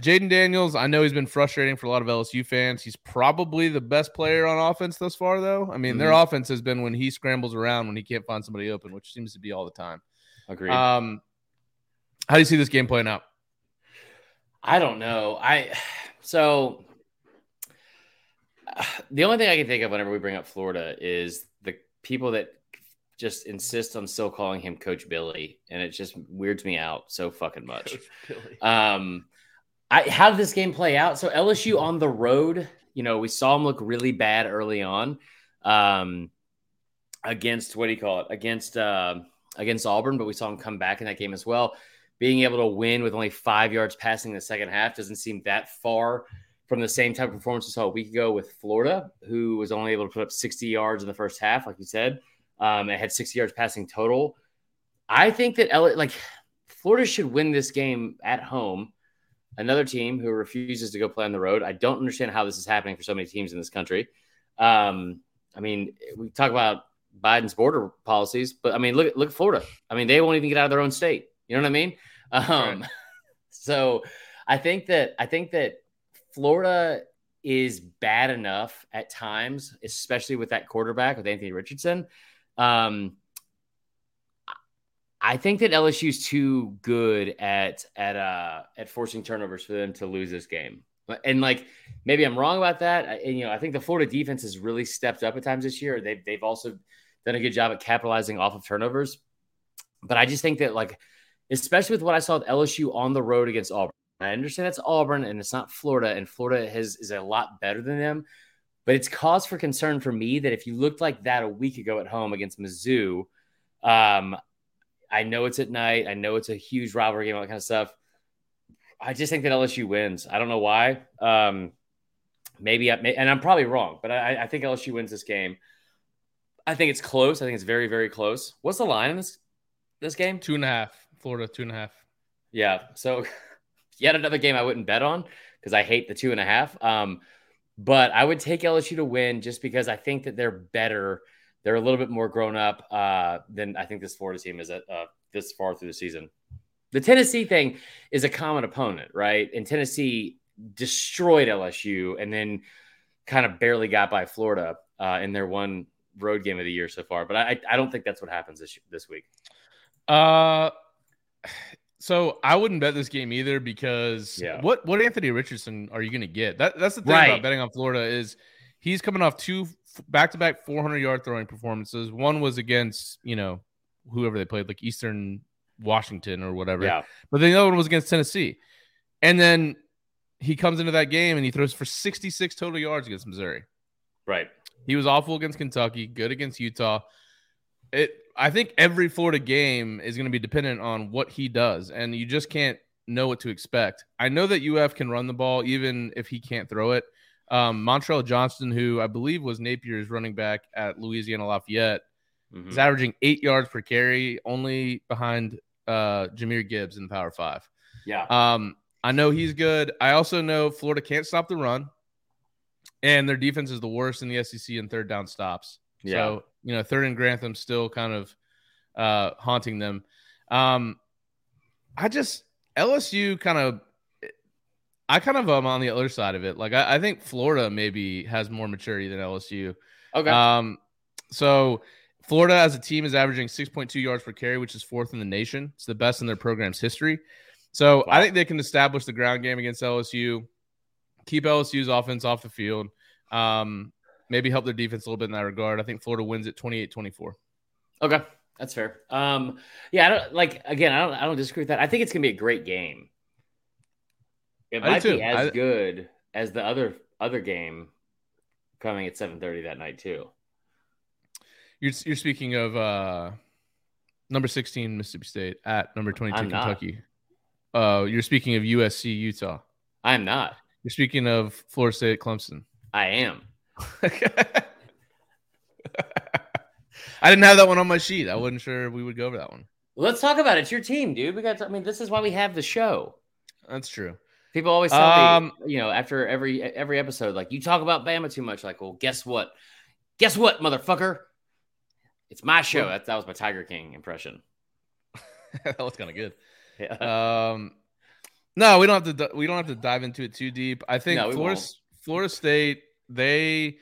Jayden Daniels, I know he's been frustrating for a lot of LSU fans. He's probably the best player on offense thus far, though. I mean, their offense has been when he scrambles around when he can't find somebody open, which seems to be all the time. Agreed. Um, how do you see this game playing out? I don't know. I so uh, the only thing I can think of whenever we bring up Florida is the people that just insist on still calling him Coach Billy, and it just weirds me out so fucking much. Um, I how did this game play out? So LSU on the road, you know, we saw them look really bad early on. Um, against what do you call it? Against uh, against Auburn, but we saw them come back in that game as well. Being able to win with only five yards passing in the second half doesn't seem that far from the same type of performance we saw a week ago with Florida, who was only able to put up 60 yards in the first half, like you said. Um, it had 60 yards passing total. I think that L- like Florida should win this game at home. Another team who refuses to go play on the road. I don't understand how this is happening for so many teams in this country. Um, I mean, we talk about Biden's border policies, but I mean, look look at Florida. I mean, they won't even get out of their own state. You know what I mean? Um, right. So I think that I think that Florida is bad enough at times, especially with that quarterback with Anthony Richardson. Um, I think that LSU is too good at at uh at forcing turnovers for them to lose this game. And like maybe I'm wrong about that. And, you know, I think the Florida defense has really stepped up at times this year. They've they've also done a good job at capitalizing off of turnovers. But I just think that like, especially with what I saw with LSU on the road against Auburn, I understand that's Auburn and it's not Florida, and Florida has is a lot better than them. But it's cause for concern for me that if you looked like that a week ago at home against Mizzou, um, I know it's at night. I know it's a huge rivalry game, all that kind of stuff. I just think that LSU wins. I don't know why. Um, maybe, I, and I'm probably wrong, but I, I think LSU wins this game. I think it's close. I think it's very, very close. What's the line in this this game? Two and a half. Florida, two and a half. Yeah. So yet another game I wouldn't bet on because I hate the two and a half. Um, but I would take LSU to win just because I think that they're better. They're a little bit more grown up uh, than I think this Florida team is at uh, this far through the season. The Tennessee thing is a common opponent, right? And Tennessee destroyed LSU and then kind of barely got by Florida uh, in their one road game of the year so far. But I, I don't think that's what happens this this week. Uh, so I wouldn't bet this game either because yeah. what what Anthony Richardson are you going to get? That that's the thing right. about betting on Florida is he's coming off two back to back 400 yard throwing performances. One was against you know whoever they played like Eastern Washington or whatever. Yeah. But then the other one was against Tennessee, and then he comes into that game and he throws for 66 total yards against Missouri. Right. He was awful against Kentucky, good against Utah. It I think every Florida game is going to be dependent on what he does, and you just can't know what to expect. I know that UF can run the ball even if he can't throw it. Um, Montrell Johnson, who I believe was Napier's running back at Louisiana Lafayette, mm-hmm. is averaging eight yards per carry, only behind uh, Jahmyr Gibbs in the Power Five. Yeah. Um, I know he's good. I also know Florida can't stop the run, and their defense is the worst in the SEC in third down stops. Yeah. So you know, third and Grantham still kind of uh, haunting them. Um, I just LSU kind of, I kind of am on the other side of it. Like I, I think Florida maybe has more maturity than LSU. Okay. Um, so Florida as a team is averaging 6.2 yards per carry, which is fourth in the nation. It's the best in their program's history. So wow. I think they can establish the ground game against LSU, keep LSU's offense off the field. Um, maybe help their defense a little bit in that regard. I think Florida wins at 28-24. Okay. That's fair. Um, yeah, I don't like again, I don't I don't disagree with that. I think it's gonna be a great game. It might be as I, good as the other other game coming at 7:30 that night too. You're you're speaking of uh number 16 Mississippi State at number 22 I'm Kentucky. Uh you're speaking of USC Utah. I'm not. You're speaking of Florida State Clemson. I am. I didn't have that one on my sheet. I wasn't sure we would go over that one. Let's talk about it. It's your team, dude. We got. To, I mean, this is why we have the show. That's true. People always tell um, me, you know, after every every episode, like you talk about Bama too much. Like, well, guess what? Guess what, motherfucker? It's my show. That, that was my Tiger King impression. that was kind of good. Yeah. Um, no, we don't have to. We don't have to dive into it too deep. I think no, Florida, Florida State. They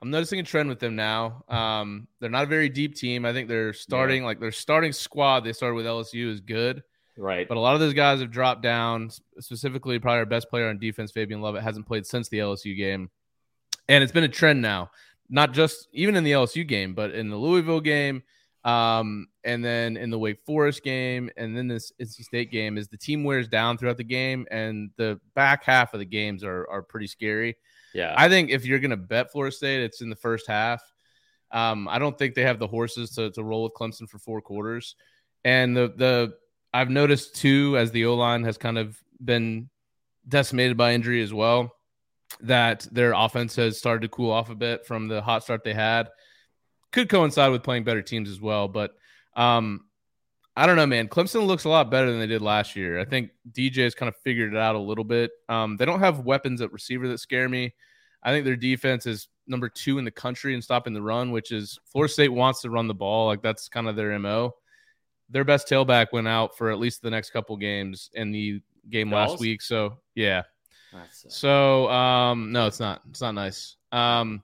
I'm noticing a trend with them now. Um, they're not a very deep team. I think they're starting yeah. like their starting squad they started with LSU is good. Right. But a lot of those guys have dropped down. Specifically, probably our best player on defense, Fabian Lovett, hasn't played since the LSU game. And it's been a trend now. Not just even in the LSU game, but in the Louisville game, Um, and then in the Wake Forest game, and then this NC State game, is the team wears down throughout the game, and the back half of the games are are pretty scary. Yeah. I think if you're going to bet Florida State, it's in the first half. Um, I don't think they have the horses to, to roll with Clemson for four quarters. And the the I've noticed too, as the O line has kind of been decimated by injury as well, that their offense has started to cool off a bit from the hot start they had. Could coincide with playing better teams as well, but um, I don't know, man. Clemson looks a lot better than they did last year. I think DJ has kind of figured it out a little bit. Um, they don't have weapons at receiver that scare me. I think their defense is number two in the country in stopping the run, which is Florida State wants to run the ball. Like that's kind of their MO. Their best tailback went out for at least the next couple games in the game Dolls? last week. So yeah. That's, So um no, it's not. It's not nice. Um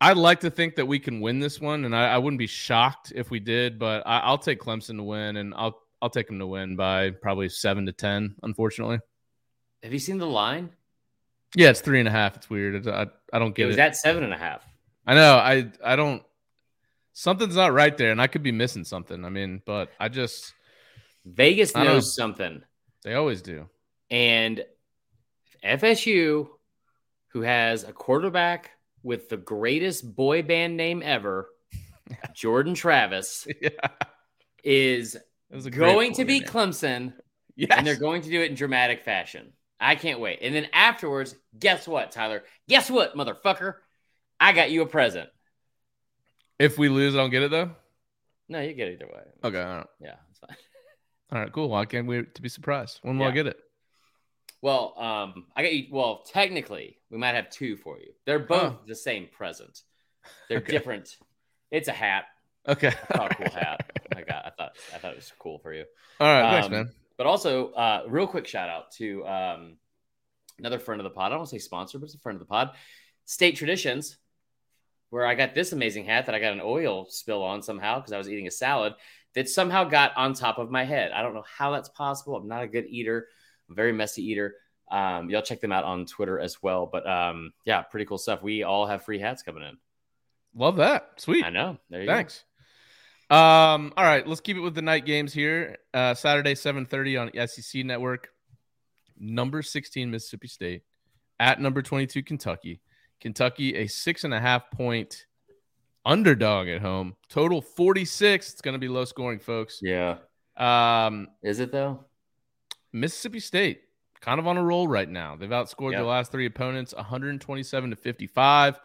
I'd like to think that we can win this one, and I, I wouldn't be shocked if we did, but I, I'll take Clemson to win, and I'll I'll take them to win by probably seven to ten. Unfortunately, have you seen the line? Yeah, it's three and a half. It's weird. It's- I I don't get It was it. at seven and a half. I know. I I don't. Something's not right there, and I could be missing something. I mean, but I just Vegas I knows know. something. they always do. And FSU, who has a quarterback with the greatest boy band name ever, Jordan Travis, yeah, is it was a great going to beat. Clemson, Yes. and they're going to do it in dramatic fashion. I can't wait. And then afterwards, guess what, Tyler? Guess what, motherfucker? I got you a present. if we lose, I don't get it though. No, you get it either way. Okay, all right, Yeah, it's fine. all right, cool. Well, I can't wait to be surprised. When will I get it? Well, um, I got you. Well, technically, we might have two for you. They're both Oh. the same present. They're Okay. different. It's a hat. Okay. Oh, cool hat. I got. I thought. I thought it was cool for you. All right, thanks, Um, man. But also, uh, real quick shout out to um, another friend of the pod. I don't want to say sponsor, but it's a friend of the pod. State Traditions, where I got this amazing hat that I got an oil spill on somehow because I was eating a salad that somehow got on top of my head. I don't know how that's possible. I'm not a good eater, I'm a very messy eater. Um, y'all check them out on Twitter as well. But um, yeah, pretty cool stuff. We all have free hats coming in. Love that. Sweet. I know. There you Thanks. Um, all right, let's keep it with the night games here. Uh, Saturday, 7:30 on SEC Network. Number 16, Mississippi State at number 22, Kentucky. Kentucky, a six and a half point underdog at home. Total 46. It's going to be low scoring, folks. Yeah. Um, Is it though? Mississippi State kind of on a roll right now. They've outscored Yep. their last three opponents 127 to 55.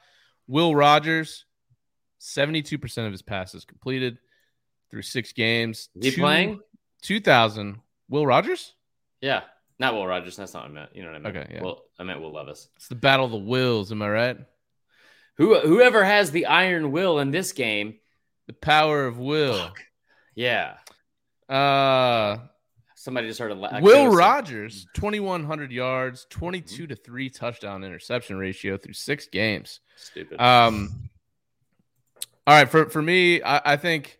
Will Rogers, 72% of his passes completed through six games. Is he Two- playing? 2000. Will Rogers? Yeah. Not Will Rogers. That's not what I meant. You know what I meant. Okay, yeah. Well, I meant Will Levis. It's the battle of the wills. Am I right? Who whoever has the iron will in this game, The power of will. yeah. Uh, Somebody just heard a la- Will Rogers. Rogers, 2,100 yards, 22 to 3 touchdown interception ratio through six games. Stupid. Um, all right, for for me, I, I think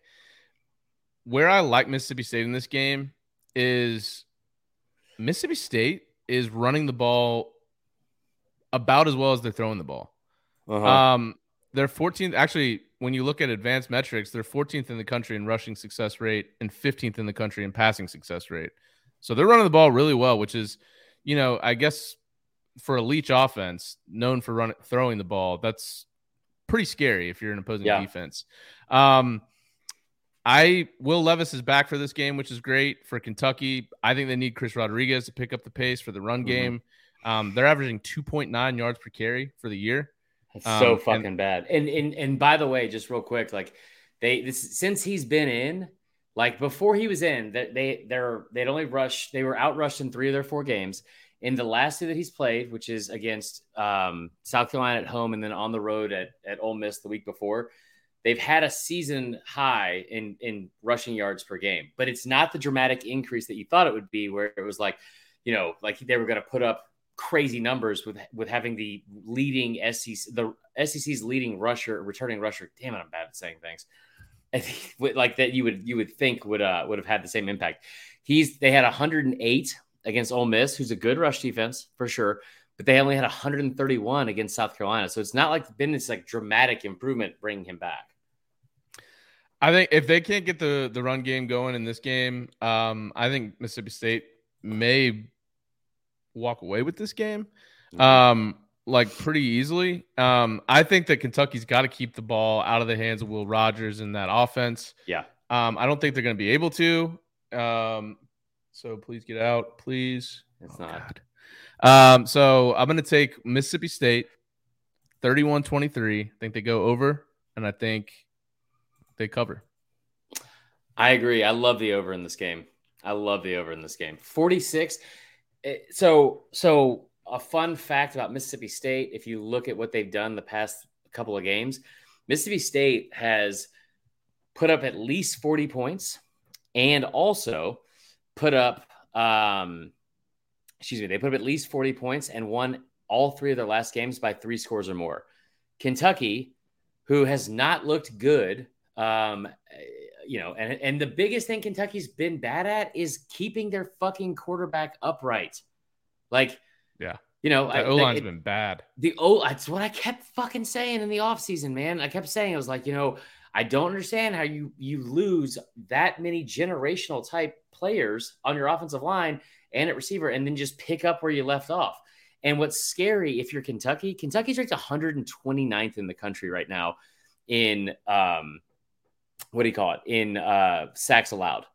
where I like Mississippi State in this game is Mississippi State is running the ball about as well as they're throwing the ball. Uh-huh. Um, they're 14th. Actually, when you look at advanced metrics, they're 14th in the country in rushing success rate and 15th in the country in passing success rate. So they're running the ball really well, which is, you know, I guess for a Leach offense known for running throwing the ball, that's pretty scary if you're an opposing Yeah. defense. Um, I Will Levis is back for this game, which is great for Kentucky. I think they need Chris Rodriguez to pick up the pace for the run Mhm. game. Um, they're averaging 2.9 yards per carry for the year. It's um, so and- fucking bad. And and and by the way, just real quick, like they this since he's been in, like before he was in, that they they're they'd only rushed they were out rushed in three of their four games. In the last two that he's played, which is against um, South Carolina at home and then on the road at at Ole Miss the week before, they've had a season high in in rushing yards per game. But it's not the dramatic increase that you thought it would be, where it was like, you know, like they were going to put up crazy numbers with with having the leading SEC the SEC's leading rusher returning rusher. Damn it, I'm bad at saying things. Like that you would you would think would uh would have had the same impact. He's they had 108 against Ole Miss, who's a good rush defense for sure, but they only had 131 against South Carolina. So it's not like been this like dramatic improvement bringing him back. I think if they can't get the the run game going in this game, um, I think Mississippi State may walk away with this game, Mm-hmm. um, like pretty easily. Um, I think that Kentucky's got to keep the ball out of the hands of Will Rogers in that offense. Yeah. Um, I don't think they're going to be able to. Um, so please get out, please. It's Oh, not. Um, so I'm going to take Mississippi State 31 23. I think they go over, and I think they cover. I agree. I love the over in this game. I love the over in this game. 46. Eh, So, so a fun fact about Mississippi State, if you look at what they've done the past couple of games, Mississippi State has put up at least 40 points and also put up um excuse me, they put up at least 40 points and won all three of their last games by three scores or more. Kentucky, who has not looked good, um, you know, and and the biggest thing Kentucky's been bad at is keeping their fucking quarterback upright. Like, Yeah. you know, The O line's been bad. the oh, that's what I kept fucking saying in the offseason, man. I kept saying I was like, you know, I don't understand how you you lose that many generational type players on your offensive line and at receiver, and then just pick up where you left off. And what's scary if you're Kentucky, Kentucky's ranked 129th in the country right now in um what do you call it? In uh sacks allowed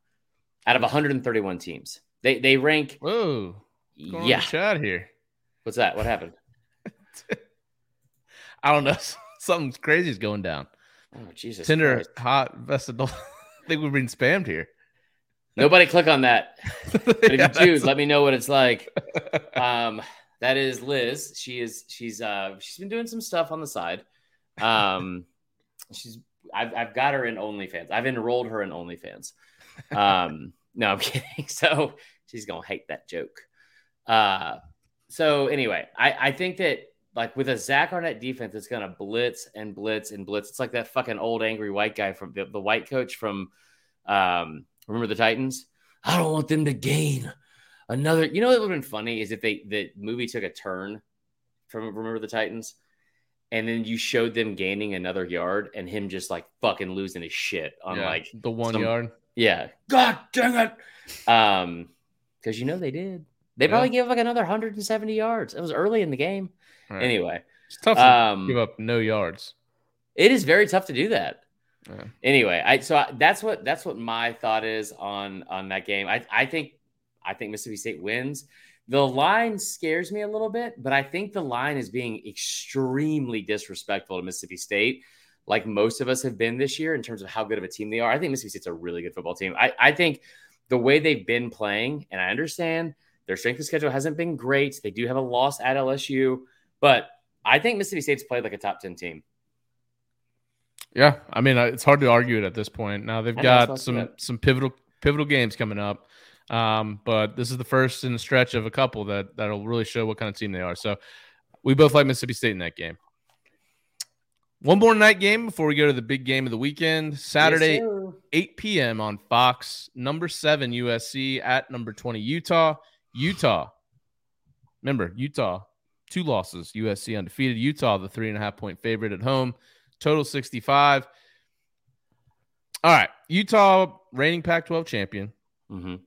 out of 131 teams. They they rank Whoa. What's going on in yeah. chat here. What's that? What happened? I don't know. Something crazy is going down. Oh Jesus. Tinder Christ. hot vested. I think we've been spammed here. Nobody click on that. But if Yeah, you do, let me know what it's like. Um, that is Liz. She is she's uh she's been doing some stuff on the side. Um, she's I've I've got her in OnlyFans. I've enrolled her in OnlyFans. Um, no, I'm kidding. So she's gonna hate that joke. Uh, so anyway, I I think that like with a Zach Arnett defense, it's gonna blitz and blitz and blitz. It's like that fucking old angry white guy from the, the white coach from um remember the Titans. I don't want them to gain another. You know what would have been funny is if they the movie took a turn from Remember the Titans, and then you showed them gaining another yard and him just like fucking losing his shit on Yeah, like the one some- yard. yeah, God dang it, um, because you know they did. They probably gave up like another 170 yards. It was early in the game. Right. Anyway, it's tough to um, give up no yards. it is very tough to do that. Yeah. Anyway, I so I, that's what that's what my thought is on on that game. I I think I think Mississippi State wins. The line scares me a little bit, but I think the line is being extremely disrespectful to Mississippi State, like most of us have been this year in terms of how good of a team they are. I think Mississippi State's a really good football team. I, I think the way they've been playing, and I understand their strength of schedule hasn't been great. They do have a loss at LSU, but I think Mississippi State's played like a top 10 team. Yeah, I mean, it's hard to argue it at this point. Now they've got some some pivotal pivotal games coming up, um, but this is the first in a stretch of a couple that that'll really show what kind of team they are. So we both like Mississippi State in that game. One more night game before we go to the big game of the weekend. Saturday, Yes, 8 p.m. on Fox. Number seven USC at number 20 Utah. Utah. Remember, Utah, two losses. USC undefeated. Utah, the three and a half point favorite at home. Total 65. All right. Utah, reigning Pac 12 champion. Mhm.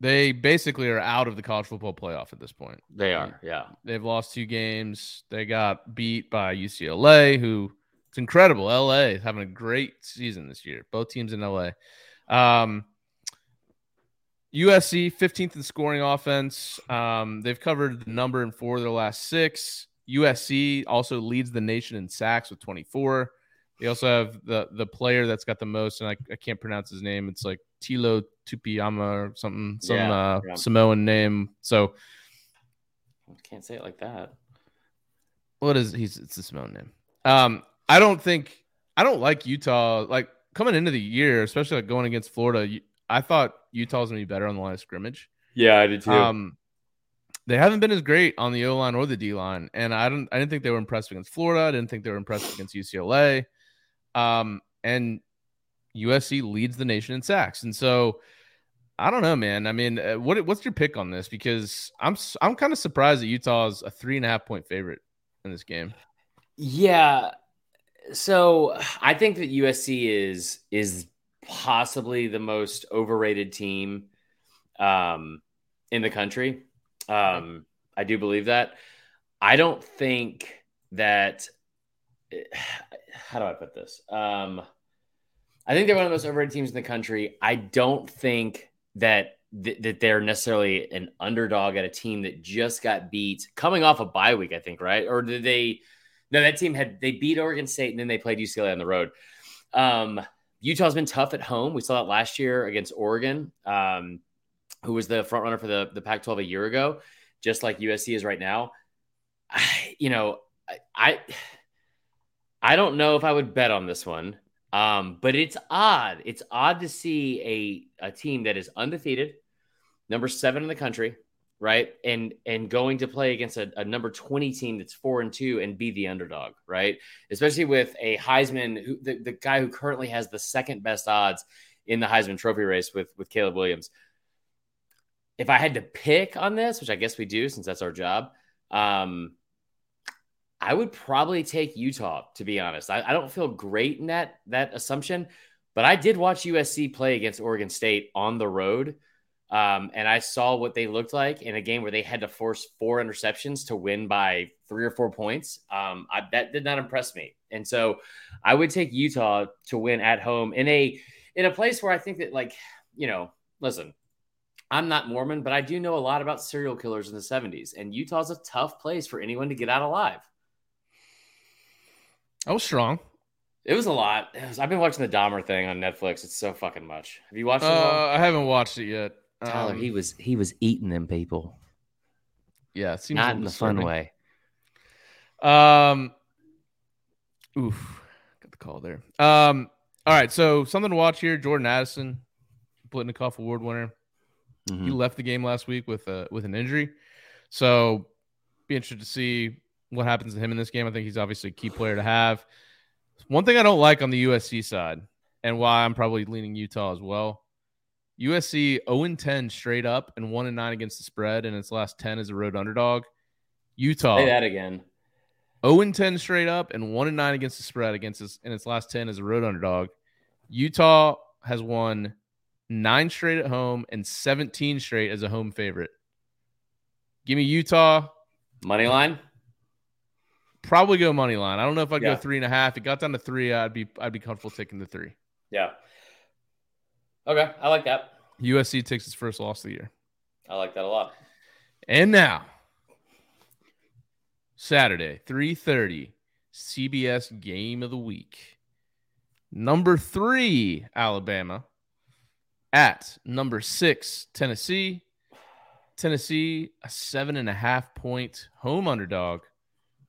They basically are out of the college football playoff at this point. They are, yeah. They've lost two games. They got beat by UCLA, who it's incredible. LA is having a great season this year. Both teams in LA. Um, USC 15th in scoring offense. Um, they've covered the number in four of their last six. USC also leads the nation in sacks with 24. They also have the the player that's got the most, and I, I can't pronounce his name. It's like Tilo Tupiyama or something, some Yeah, uh, yeah. Samoan name. So can't say it like that. what is he's it's a Samoan name. Um, I don't think I don't like Utah. Like coming into the year, especially like going against Florida, I thought Utah was gonna be better on the line of scrimmage. Yeah, I did too. Um, they haven't been as great on the O line or the D line, and I don't I didn't think they were impressed against Florida. I didn't think they were impressed against UCLA. Um, and USC leads the nation in sacks, and so I don't know, man. I mean, uh, what what's your pick on this? Because I'm I'm kind of surprised that Utah is a three and a half point favorite in this game. yeah. So I think that USC is is possibly the most overrated team um, in the country. Um, I do believe that. I don't think that. How do I put this? Um, I think they're one of the most overrated teams in the country. I don't think that th- that they're necessarily an underdog at a team that just got beat coming off a bye week. I think right, or did they? No, that team had they beat Oregon State and then they played UCLA on the road. Um, Utah's been tough at home. We saw that last year against Oregon, um, who was the front runner for the the Pac-12 a year ago, just like USC is right now. I, you know, I, I I don't know if I would bet on this one. Um, but it's odd. It's odd to see a, a team that is undefeated, number seven in the country, right? And and going to play against a, a, number 20 team that's four and two and be the underdog, right? Especially with a Heisman, who the, the guy who currently has the second best odds in the Heisman trophy race with with Caleb Williams. If I had to pick on this, which I guess we do since that's our job, um, I would probably take Utah, to be honest. I, I, don't feel great in that that assumption, but I did watch USC play against Oregon State on the road. Um, and I saw what they looked like in a game where they had to force four interceptions to win by three or four points. Um, I, that did not impress me, and so I would take Utah to win at home in a in a place where I think that, like, you know, listen, I'm not Mormon, but I do know a lot about serial killers in the 70s, and Utah's a tough place for anyone to get out alive. I was strong. It was a lot. Was, I've been watching the Dahmer thing on Netflix. It's so fucking much. Have you watched it? Uh, I haven't watched it yet. Tyler, um, he was he was eating them people. Yeah, it seems not in the fun way. Um, oof, got the call there. Um, all right, so something to watch here. Jordan Addison, Biletnikoff Award winner. Mm-hmm. He left the game last week with a with an injury, so be interested to see what happens to him in this game. I think he's obviously a key player to have. One thing I don't like on the USC side, and why I'm probably leaning Utah as well. USC 0 10 straight up and 1 9 against the spread, and its last 10 as a road underdog. Utah. Say that again. 0 10 straight up and 1 9 against the spread against its, in its last 10 as a road underdog. Utah has won nine straight at home and 17 straight as a home favorite. Give me Utah. Money line? Probably go money line. I don't know if I'd yeah. go three and a half. If it got down to three, I'd be I'd be comfortable taking the three. Yeah. Okay, I like that. USC takes its first loss of the year. I like that a lot. And now, Saturday, 3:30, CBS game of the week. Number three, Alabama, at number six, Tennessee. Tennessee, a seven and a half point home underdog.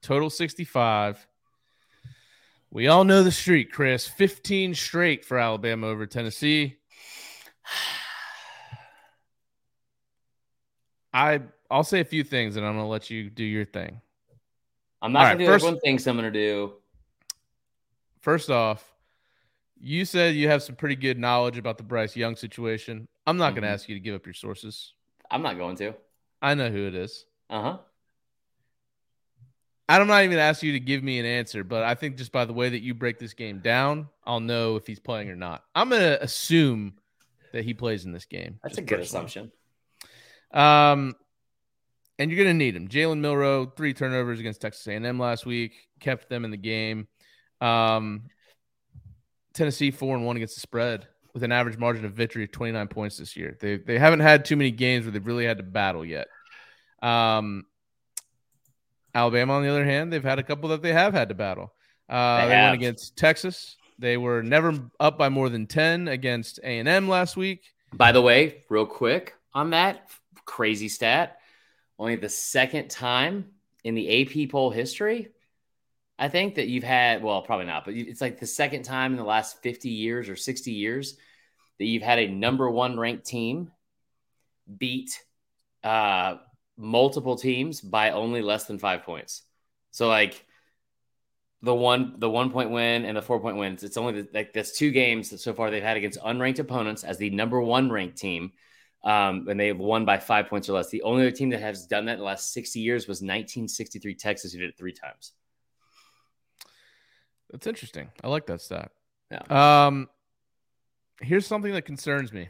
Total 65. We all know the streak, Chris. 15 straight for Alabama over Tennessee. I I'll say a few things and I'm gonna let you do your thing. I'm not gonna do first, one thing I'm gonna do. First off, you said you have some pretty good knowledge about the Bryce Young situation. I'm not mm-hmm. gonna ask you to give up your sources. I'm not going to. I know who it is. Uh-huh. I'm not even asking you to give me an answer, but I think just by the way that you break this game down, I'll know if he's playing or not. I'm going to assume that he plays in this game. That's a good assumption. Um, and you're going to need him. Jalen Milroe, three turnovers against Texas A&M last week, kept them in the game. Um, Tennessee four and one against the spread with an average margin of victory of 29 points this year. They they haven't had too many games where they've really had to battle yet. Um, Alabama, on the other hand, they've had a couple that they have had to battle. Uh, they, they went against Texas. They were never up by more than ten against A and M last week. By the way, real quick on that crazy stat, only the second time in the AP poll history, I think that you've had. Well, probably not, but it's like the second time in the last fifty years or sixty years that you've had a number one ranked team beat uh, multiple teams by only less than five points. So like the one the one point win and the four point wins. It's only the, like that's two games that so far they've had against unranked opponents as the number one ranked team. Um, and they've won by five points or less. The only other team that has done that in the last 60 years was 1963 Texas, who did it three times. That's interesting. I like that stat. Yeah. Um, here's something that concerns me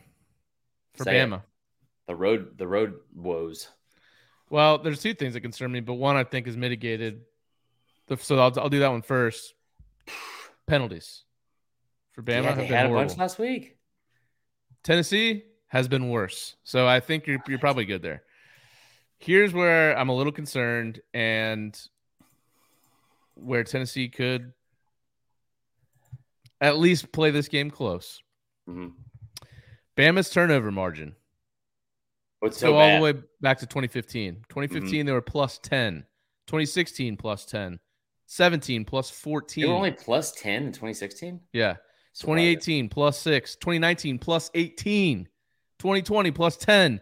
for Say it. Bama. The road, the road woes. Well, there's two things that concern me, but one I think is mitigated. So I'll, I'll do that one first. Penalties for Bama yeah, have they been had a bunch last week. Tennessee has been worse. So I think you're you're probably good there. Here's where I'm a little concerned and where Tennessee could at least play this game close. Mhm. Bama's turnover margin. What's So, so, all? Mm-hmm. the way back to 2015. 2015 they were plus 10. 2016 plus 10. 17 plus 14. They were only plus ten in 2016. yeah. Surprising. 2018 plus 6, 2019 plus 18, 2020 plus 10,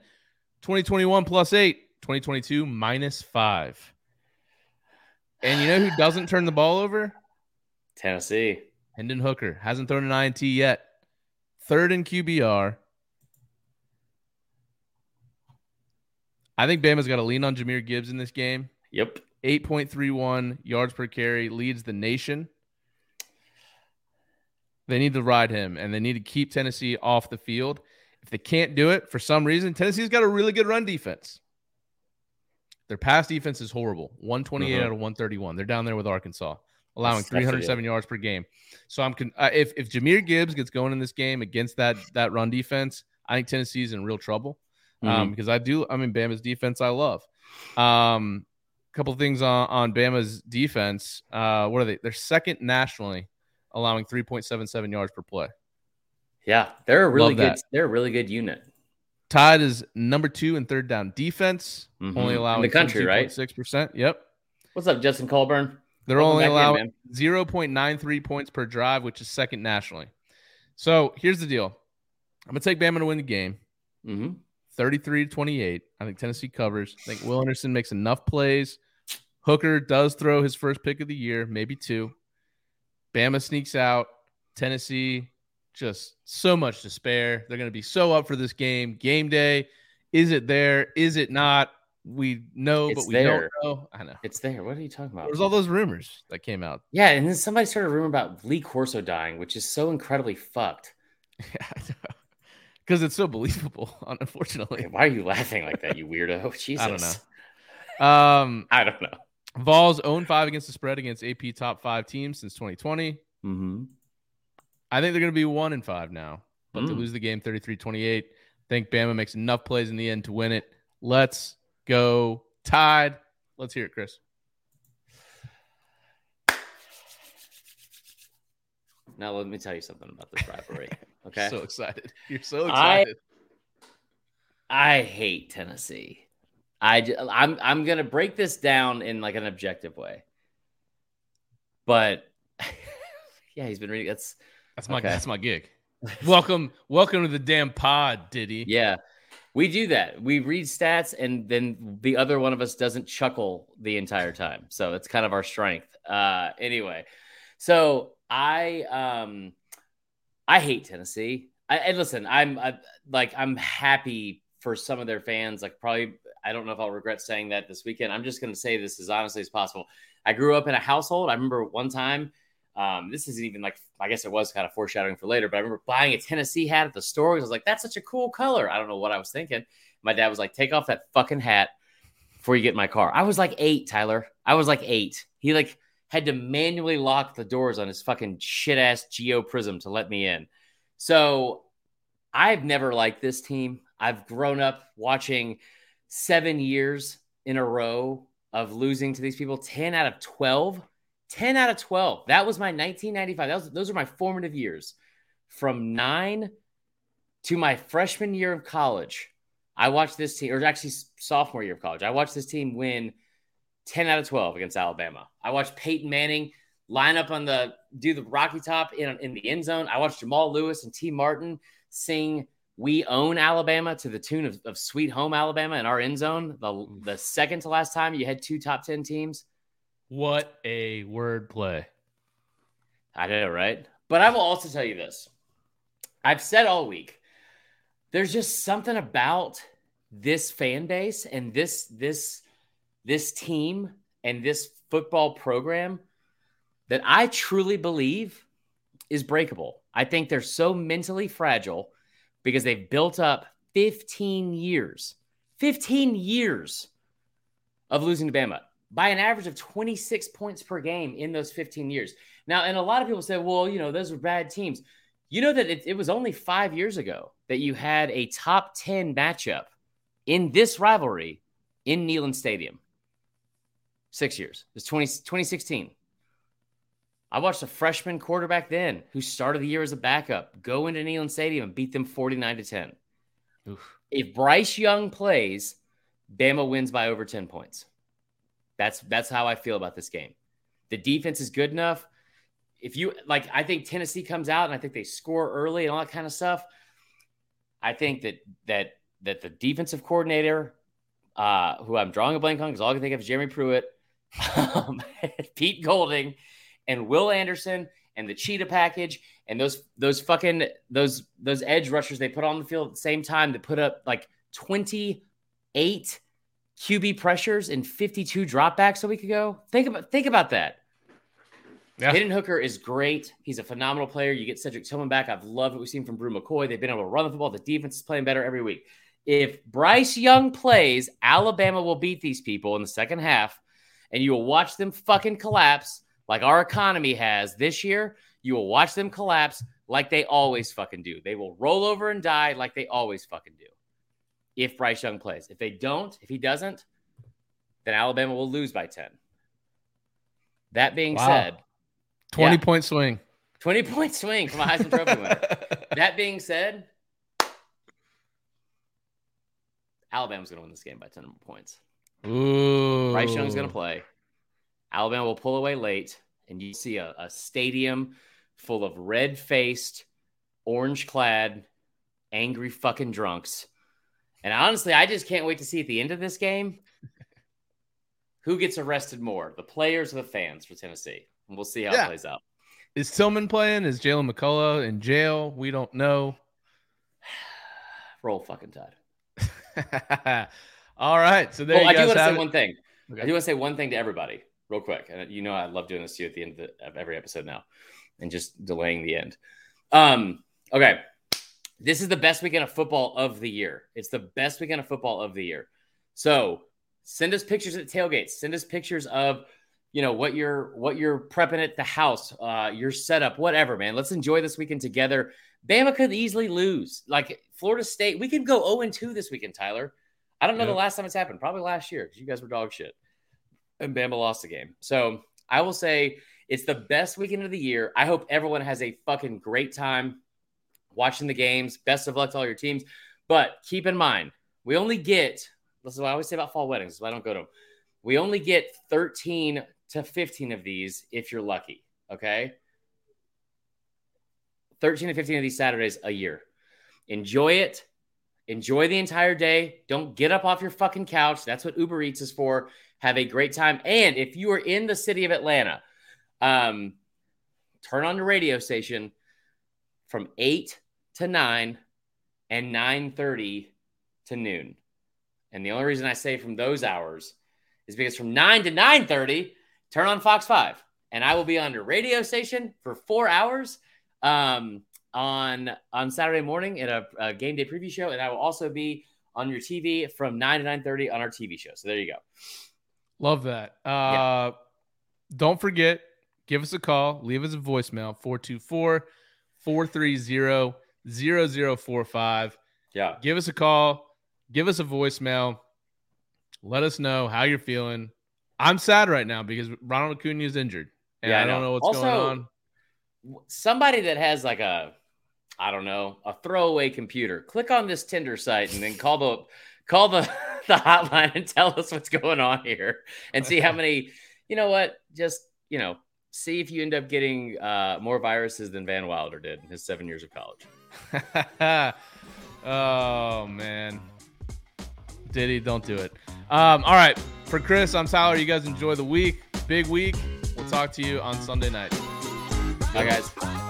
2021 plus 8, 2022 minus 5. And you know who doesn't turn the ball over? Tennessee. Hendon Hooker hasn't thrown an INT yet. Third in QBR. I think Bama's got to lean on Jahmyr Gibbs in this game. Yep. 8.31 yards per carry leads the nation. They need to ride him and they need to keep Tennessee off the field. If they can't do it for some reason, Tennessee's got a really good run defense. Their pass defense is horrible 128 Mhm. out of 131. They're down there with Arkansas, allowing That's- that's a 307 yards per game. So I'm con- uh, if if Jahmyr Gibbs gets going in this game against that that run defense, I think Tennessee's in real trouble Mm-hmm. um, because I do. I mean, Bama's defense I love. Um, couple things on on Bama's defense. Uh, what are they? They're second nationally, allowing 3.77 yards per play. Yeah, they're a really good. They're a really good unit. Tide is number two and third down defense, Mhm. only In allowing the country, right? Six percent. Yep, What's up, Justin Colburn? they're Welcome only allowing 0.93 points per drive, which is second nationally. So here's the deal. I'm gonna take Bama to win the game. hmm 33 to 28. I think Tennessee covers. I think Will Anderson makes enough plays. Hooker does throw his first pick of the year, maybe two. Bama sneaks out. Tennessee, just so much to spare. They're going to be so up for this game. Game day. Is it there? Is it not? We know, It's but we there. don't know. I know. It's there. What are you talking about? There's all those rumors that came out. Yeah, and then somebody started a rumor about Lee Corso dying, which is so incredibly fucked. Yeah, I know. Because it's so believable, unfortunately. Why are you laughing like that, you weirdo? Jesus. I don't know. Um, I don't know. Vols own five against the spread against AP top five teams since 2020. Mm-hmm. I think they're going to be one in five now, but to Mm. lose the game 33 28. think Bama makes enough plays in the end to win it. Let's go Tide. Let's hear it, Chris. Now let me tell you something about this rivalry. Okay. So excited. You're so excited. I hate Tennessee. I I'm I'm gonna break this down in like an objective way. But yeah, he's been reading. That's that's my okay. that's my gig. welcome, welcome to the damn pod, Diddy. yeah. We do that. We read stats, and then the other one of us doesn't chuckle the entire time. So it's kind of our strength. Uh, anyway, so I um I hate Tennessee. I, and listen, I'm I, like I'm happy for some of their fans. Like probably, I don't know if I'll regret saying that this weekend. I'm just going to say this as honestly as possible. I grew up in a household. I remember one time. Um, this isn't even like I guess it was kind of foreshadowing for later, but I remember buying a Tennessee hat at the store. I was like, "That's such a cool color." I don't know what I was thinking. My dad was like, "Take off that fucking hat before you get in my car." I was like eight, Tyler. I was like eight. He like had to manually lock the doors on his fucking shit ass Geo Prizm to let me in. So I've never liked this team. I've grown up watching seven years in a row of losing to these people 10 out of 12. 10 out of 12. That was my 1995. That was, those are my formative years. From nine to my freshman year of college, I watched this team, or actually sophomore year of college, I watched this team win 10 out of 12 against Alabama. I watched Peyton Manning line up on the do the Rocky Top in, in the end zone. I watched Jamal Lewis and Tee Martin sing "We Own Alabama" to the tune of, of "Sweet Home Alabama" in our end zone. The the mm. second to last time you had two top ten teams. What a word play. I know, right? But I will also tell you this: I've said all week. There's just something about this fan base and this this this team and this football program that I truly believe is breakable. I think they're so mentally fragile because they've built up 15 years, 15 years of losing to Bama by an average of 26 points per game in those 15 years. Now, and a lot of people say, well, you know, those were bad teams. You know that it, it was only five years ago that you had a top 10 matchup in this rivalry in Neyland Stadium. Six years. It was 20, 2016. I watched a freshman quarterback then who started the year as a backup go into Neyland Stadium and beat them 49 to 10. Oof. If Bryce Young plays, Bama wins by over 10 points. That's that's how I feel about this game. The defense is good enough. If you like, I think Tennessee comes out and I think they score early and all that kind of stuff. I think that that that the defensive coordinator, uh, who I'm drawing a blank on because all I can think of is Jeremy Pruitt, um, Pete Golding, and Will Anderson and the cheetah package and those those fucking those those edge rushers they put on the field at the same time that put up like 28 QB pressures and 52 dropbacks a week ago. Think about think about that. Yeah. Hayden Hooker is great. He's a phenomenal player. You get Cedric Tillman back. I've loved what we've seen from Bru McCoy. They've been able to run the football. The defense is playing better every week. If Bryce Young plays, Alabama will beat these people in the second half, and you will watch them fucking collapse like our economy has this year. You will watch them collapse like they always fucking do. They will roll over and die like they always fucking do if Bryce Young plays. If they don't, if he doesn't, then Alabama will lose by 10. That being wow. said, 20 yeah, point swing. 20 point swing from a Heisman Trophy winner. that being said, Alabama's going to win this game by 10 points. Ooh. Bryce Young's going to play. Alabama will pull away late, and you see a, a stadium full of red faced, orange clad, angry fucking drunks and honestly, I just can't wait to see at the end of this game who gets arrested more, the players or the fans for Tennessee. And we'll see how yeah. it plays out. Is Tillman playing? Is Jalen McCullough in jail? We don't know. Roll fucking tide. All right. So there I do want to say one thing. Okay. I do want to say one thing to everybody, real quick. And you know, I love doing this to you at the end of, the, of every episode now and just delaying the end. Um, okay. This is the best weekend of football of the year. It's the best weekend of football of the year. So send us pictures at tailgates. Send us pictures of you know what you're what you're prepping at the house, uh, your setup, whatever, man. Let's enjoy this weekend together. Bama could easily lose. Like Florida State, we can go 0 2 this weekend, Tyler. I don't know yep. the last time it's happened. Probably last year because you guys were dog shit. And Bama lost the game. So I will say it's the best weekend of the year. I hope everyone has a fucking great time watching the games. Best of luck to all your teams. But keep in mind, we only get this is what I always say about fall weddings. This is why I don't go to them. We only get 13 to 15 of these if you're lucky. Okay. 13 to 15 of these Saturdays a year. Enjoy it. Enjoy the entire day. Don't get up off your fucking couch. That's what Uber Eats is for. Have a great time. And if you are in the city of Atlanta, um, turn on the radio station from 8 to 9 and 9:30 to noon. And the only reason I say from those hours is because from 9 to 9:30, turn on Fox 5 and I will be on the radio station for 4 hours um, on on Saturday morning in a, a game day preview show and I will also be on your TV from 9 to 9:30 on our TV show. So there you go. Love that. Uh, yeah. don't forget give us a call, leave us a voicemail 424 430 0045. Yeah. Give us a call, give us a voicemail. Let us know how you're feeling. I'm sad right now because Ronald Acuna is injured. And yeah, I, I don't know, know what's also, going on. Somebody that has like a I don't know, a throwaway computer. Click on this Tinder site and then call the call the the hotline and tell us what's going on here and see how many, you know what? Just, you know, see if you end up getting uh, more viruses than Van Wilder did in his seven years of college. oh man, Diddy, don't do it. Um, all right, for Chris, I'm Tyler. You guys enjoy the week, big week. We'll talk to you on Sunday night. Bye, guys.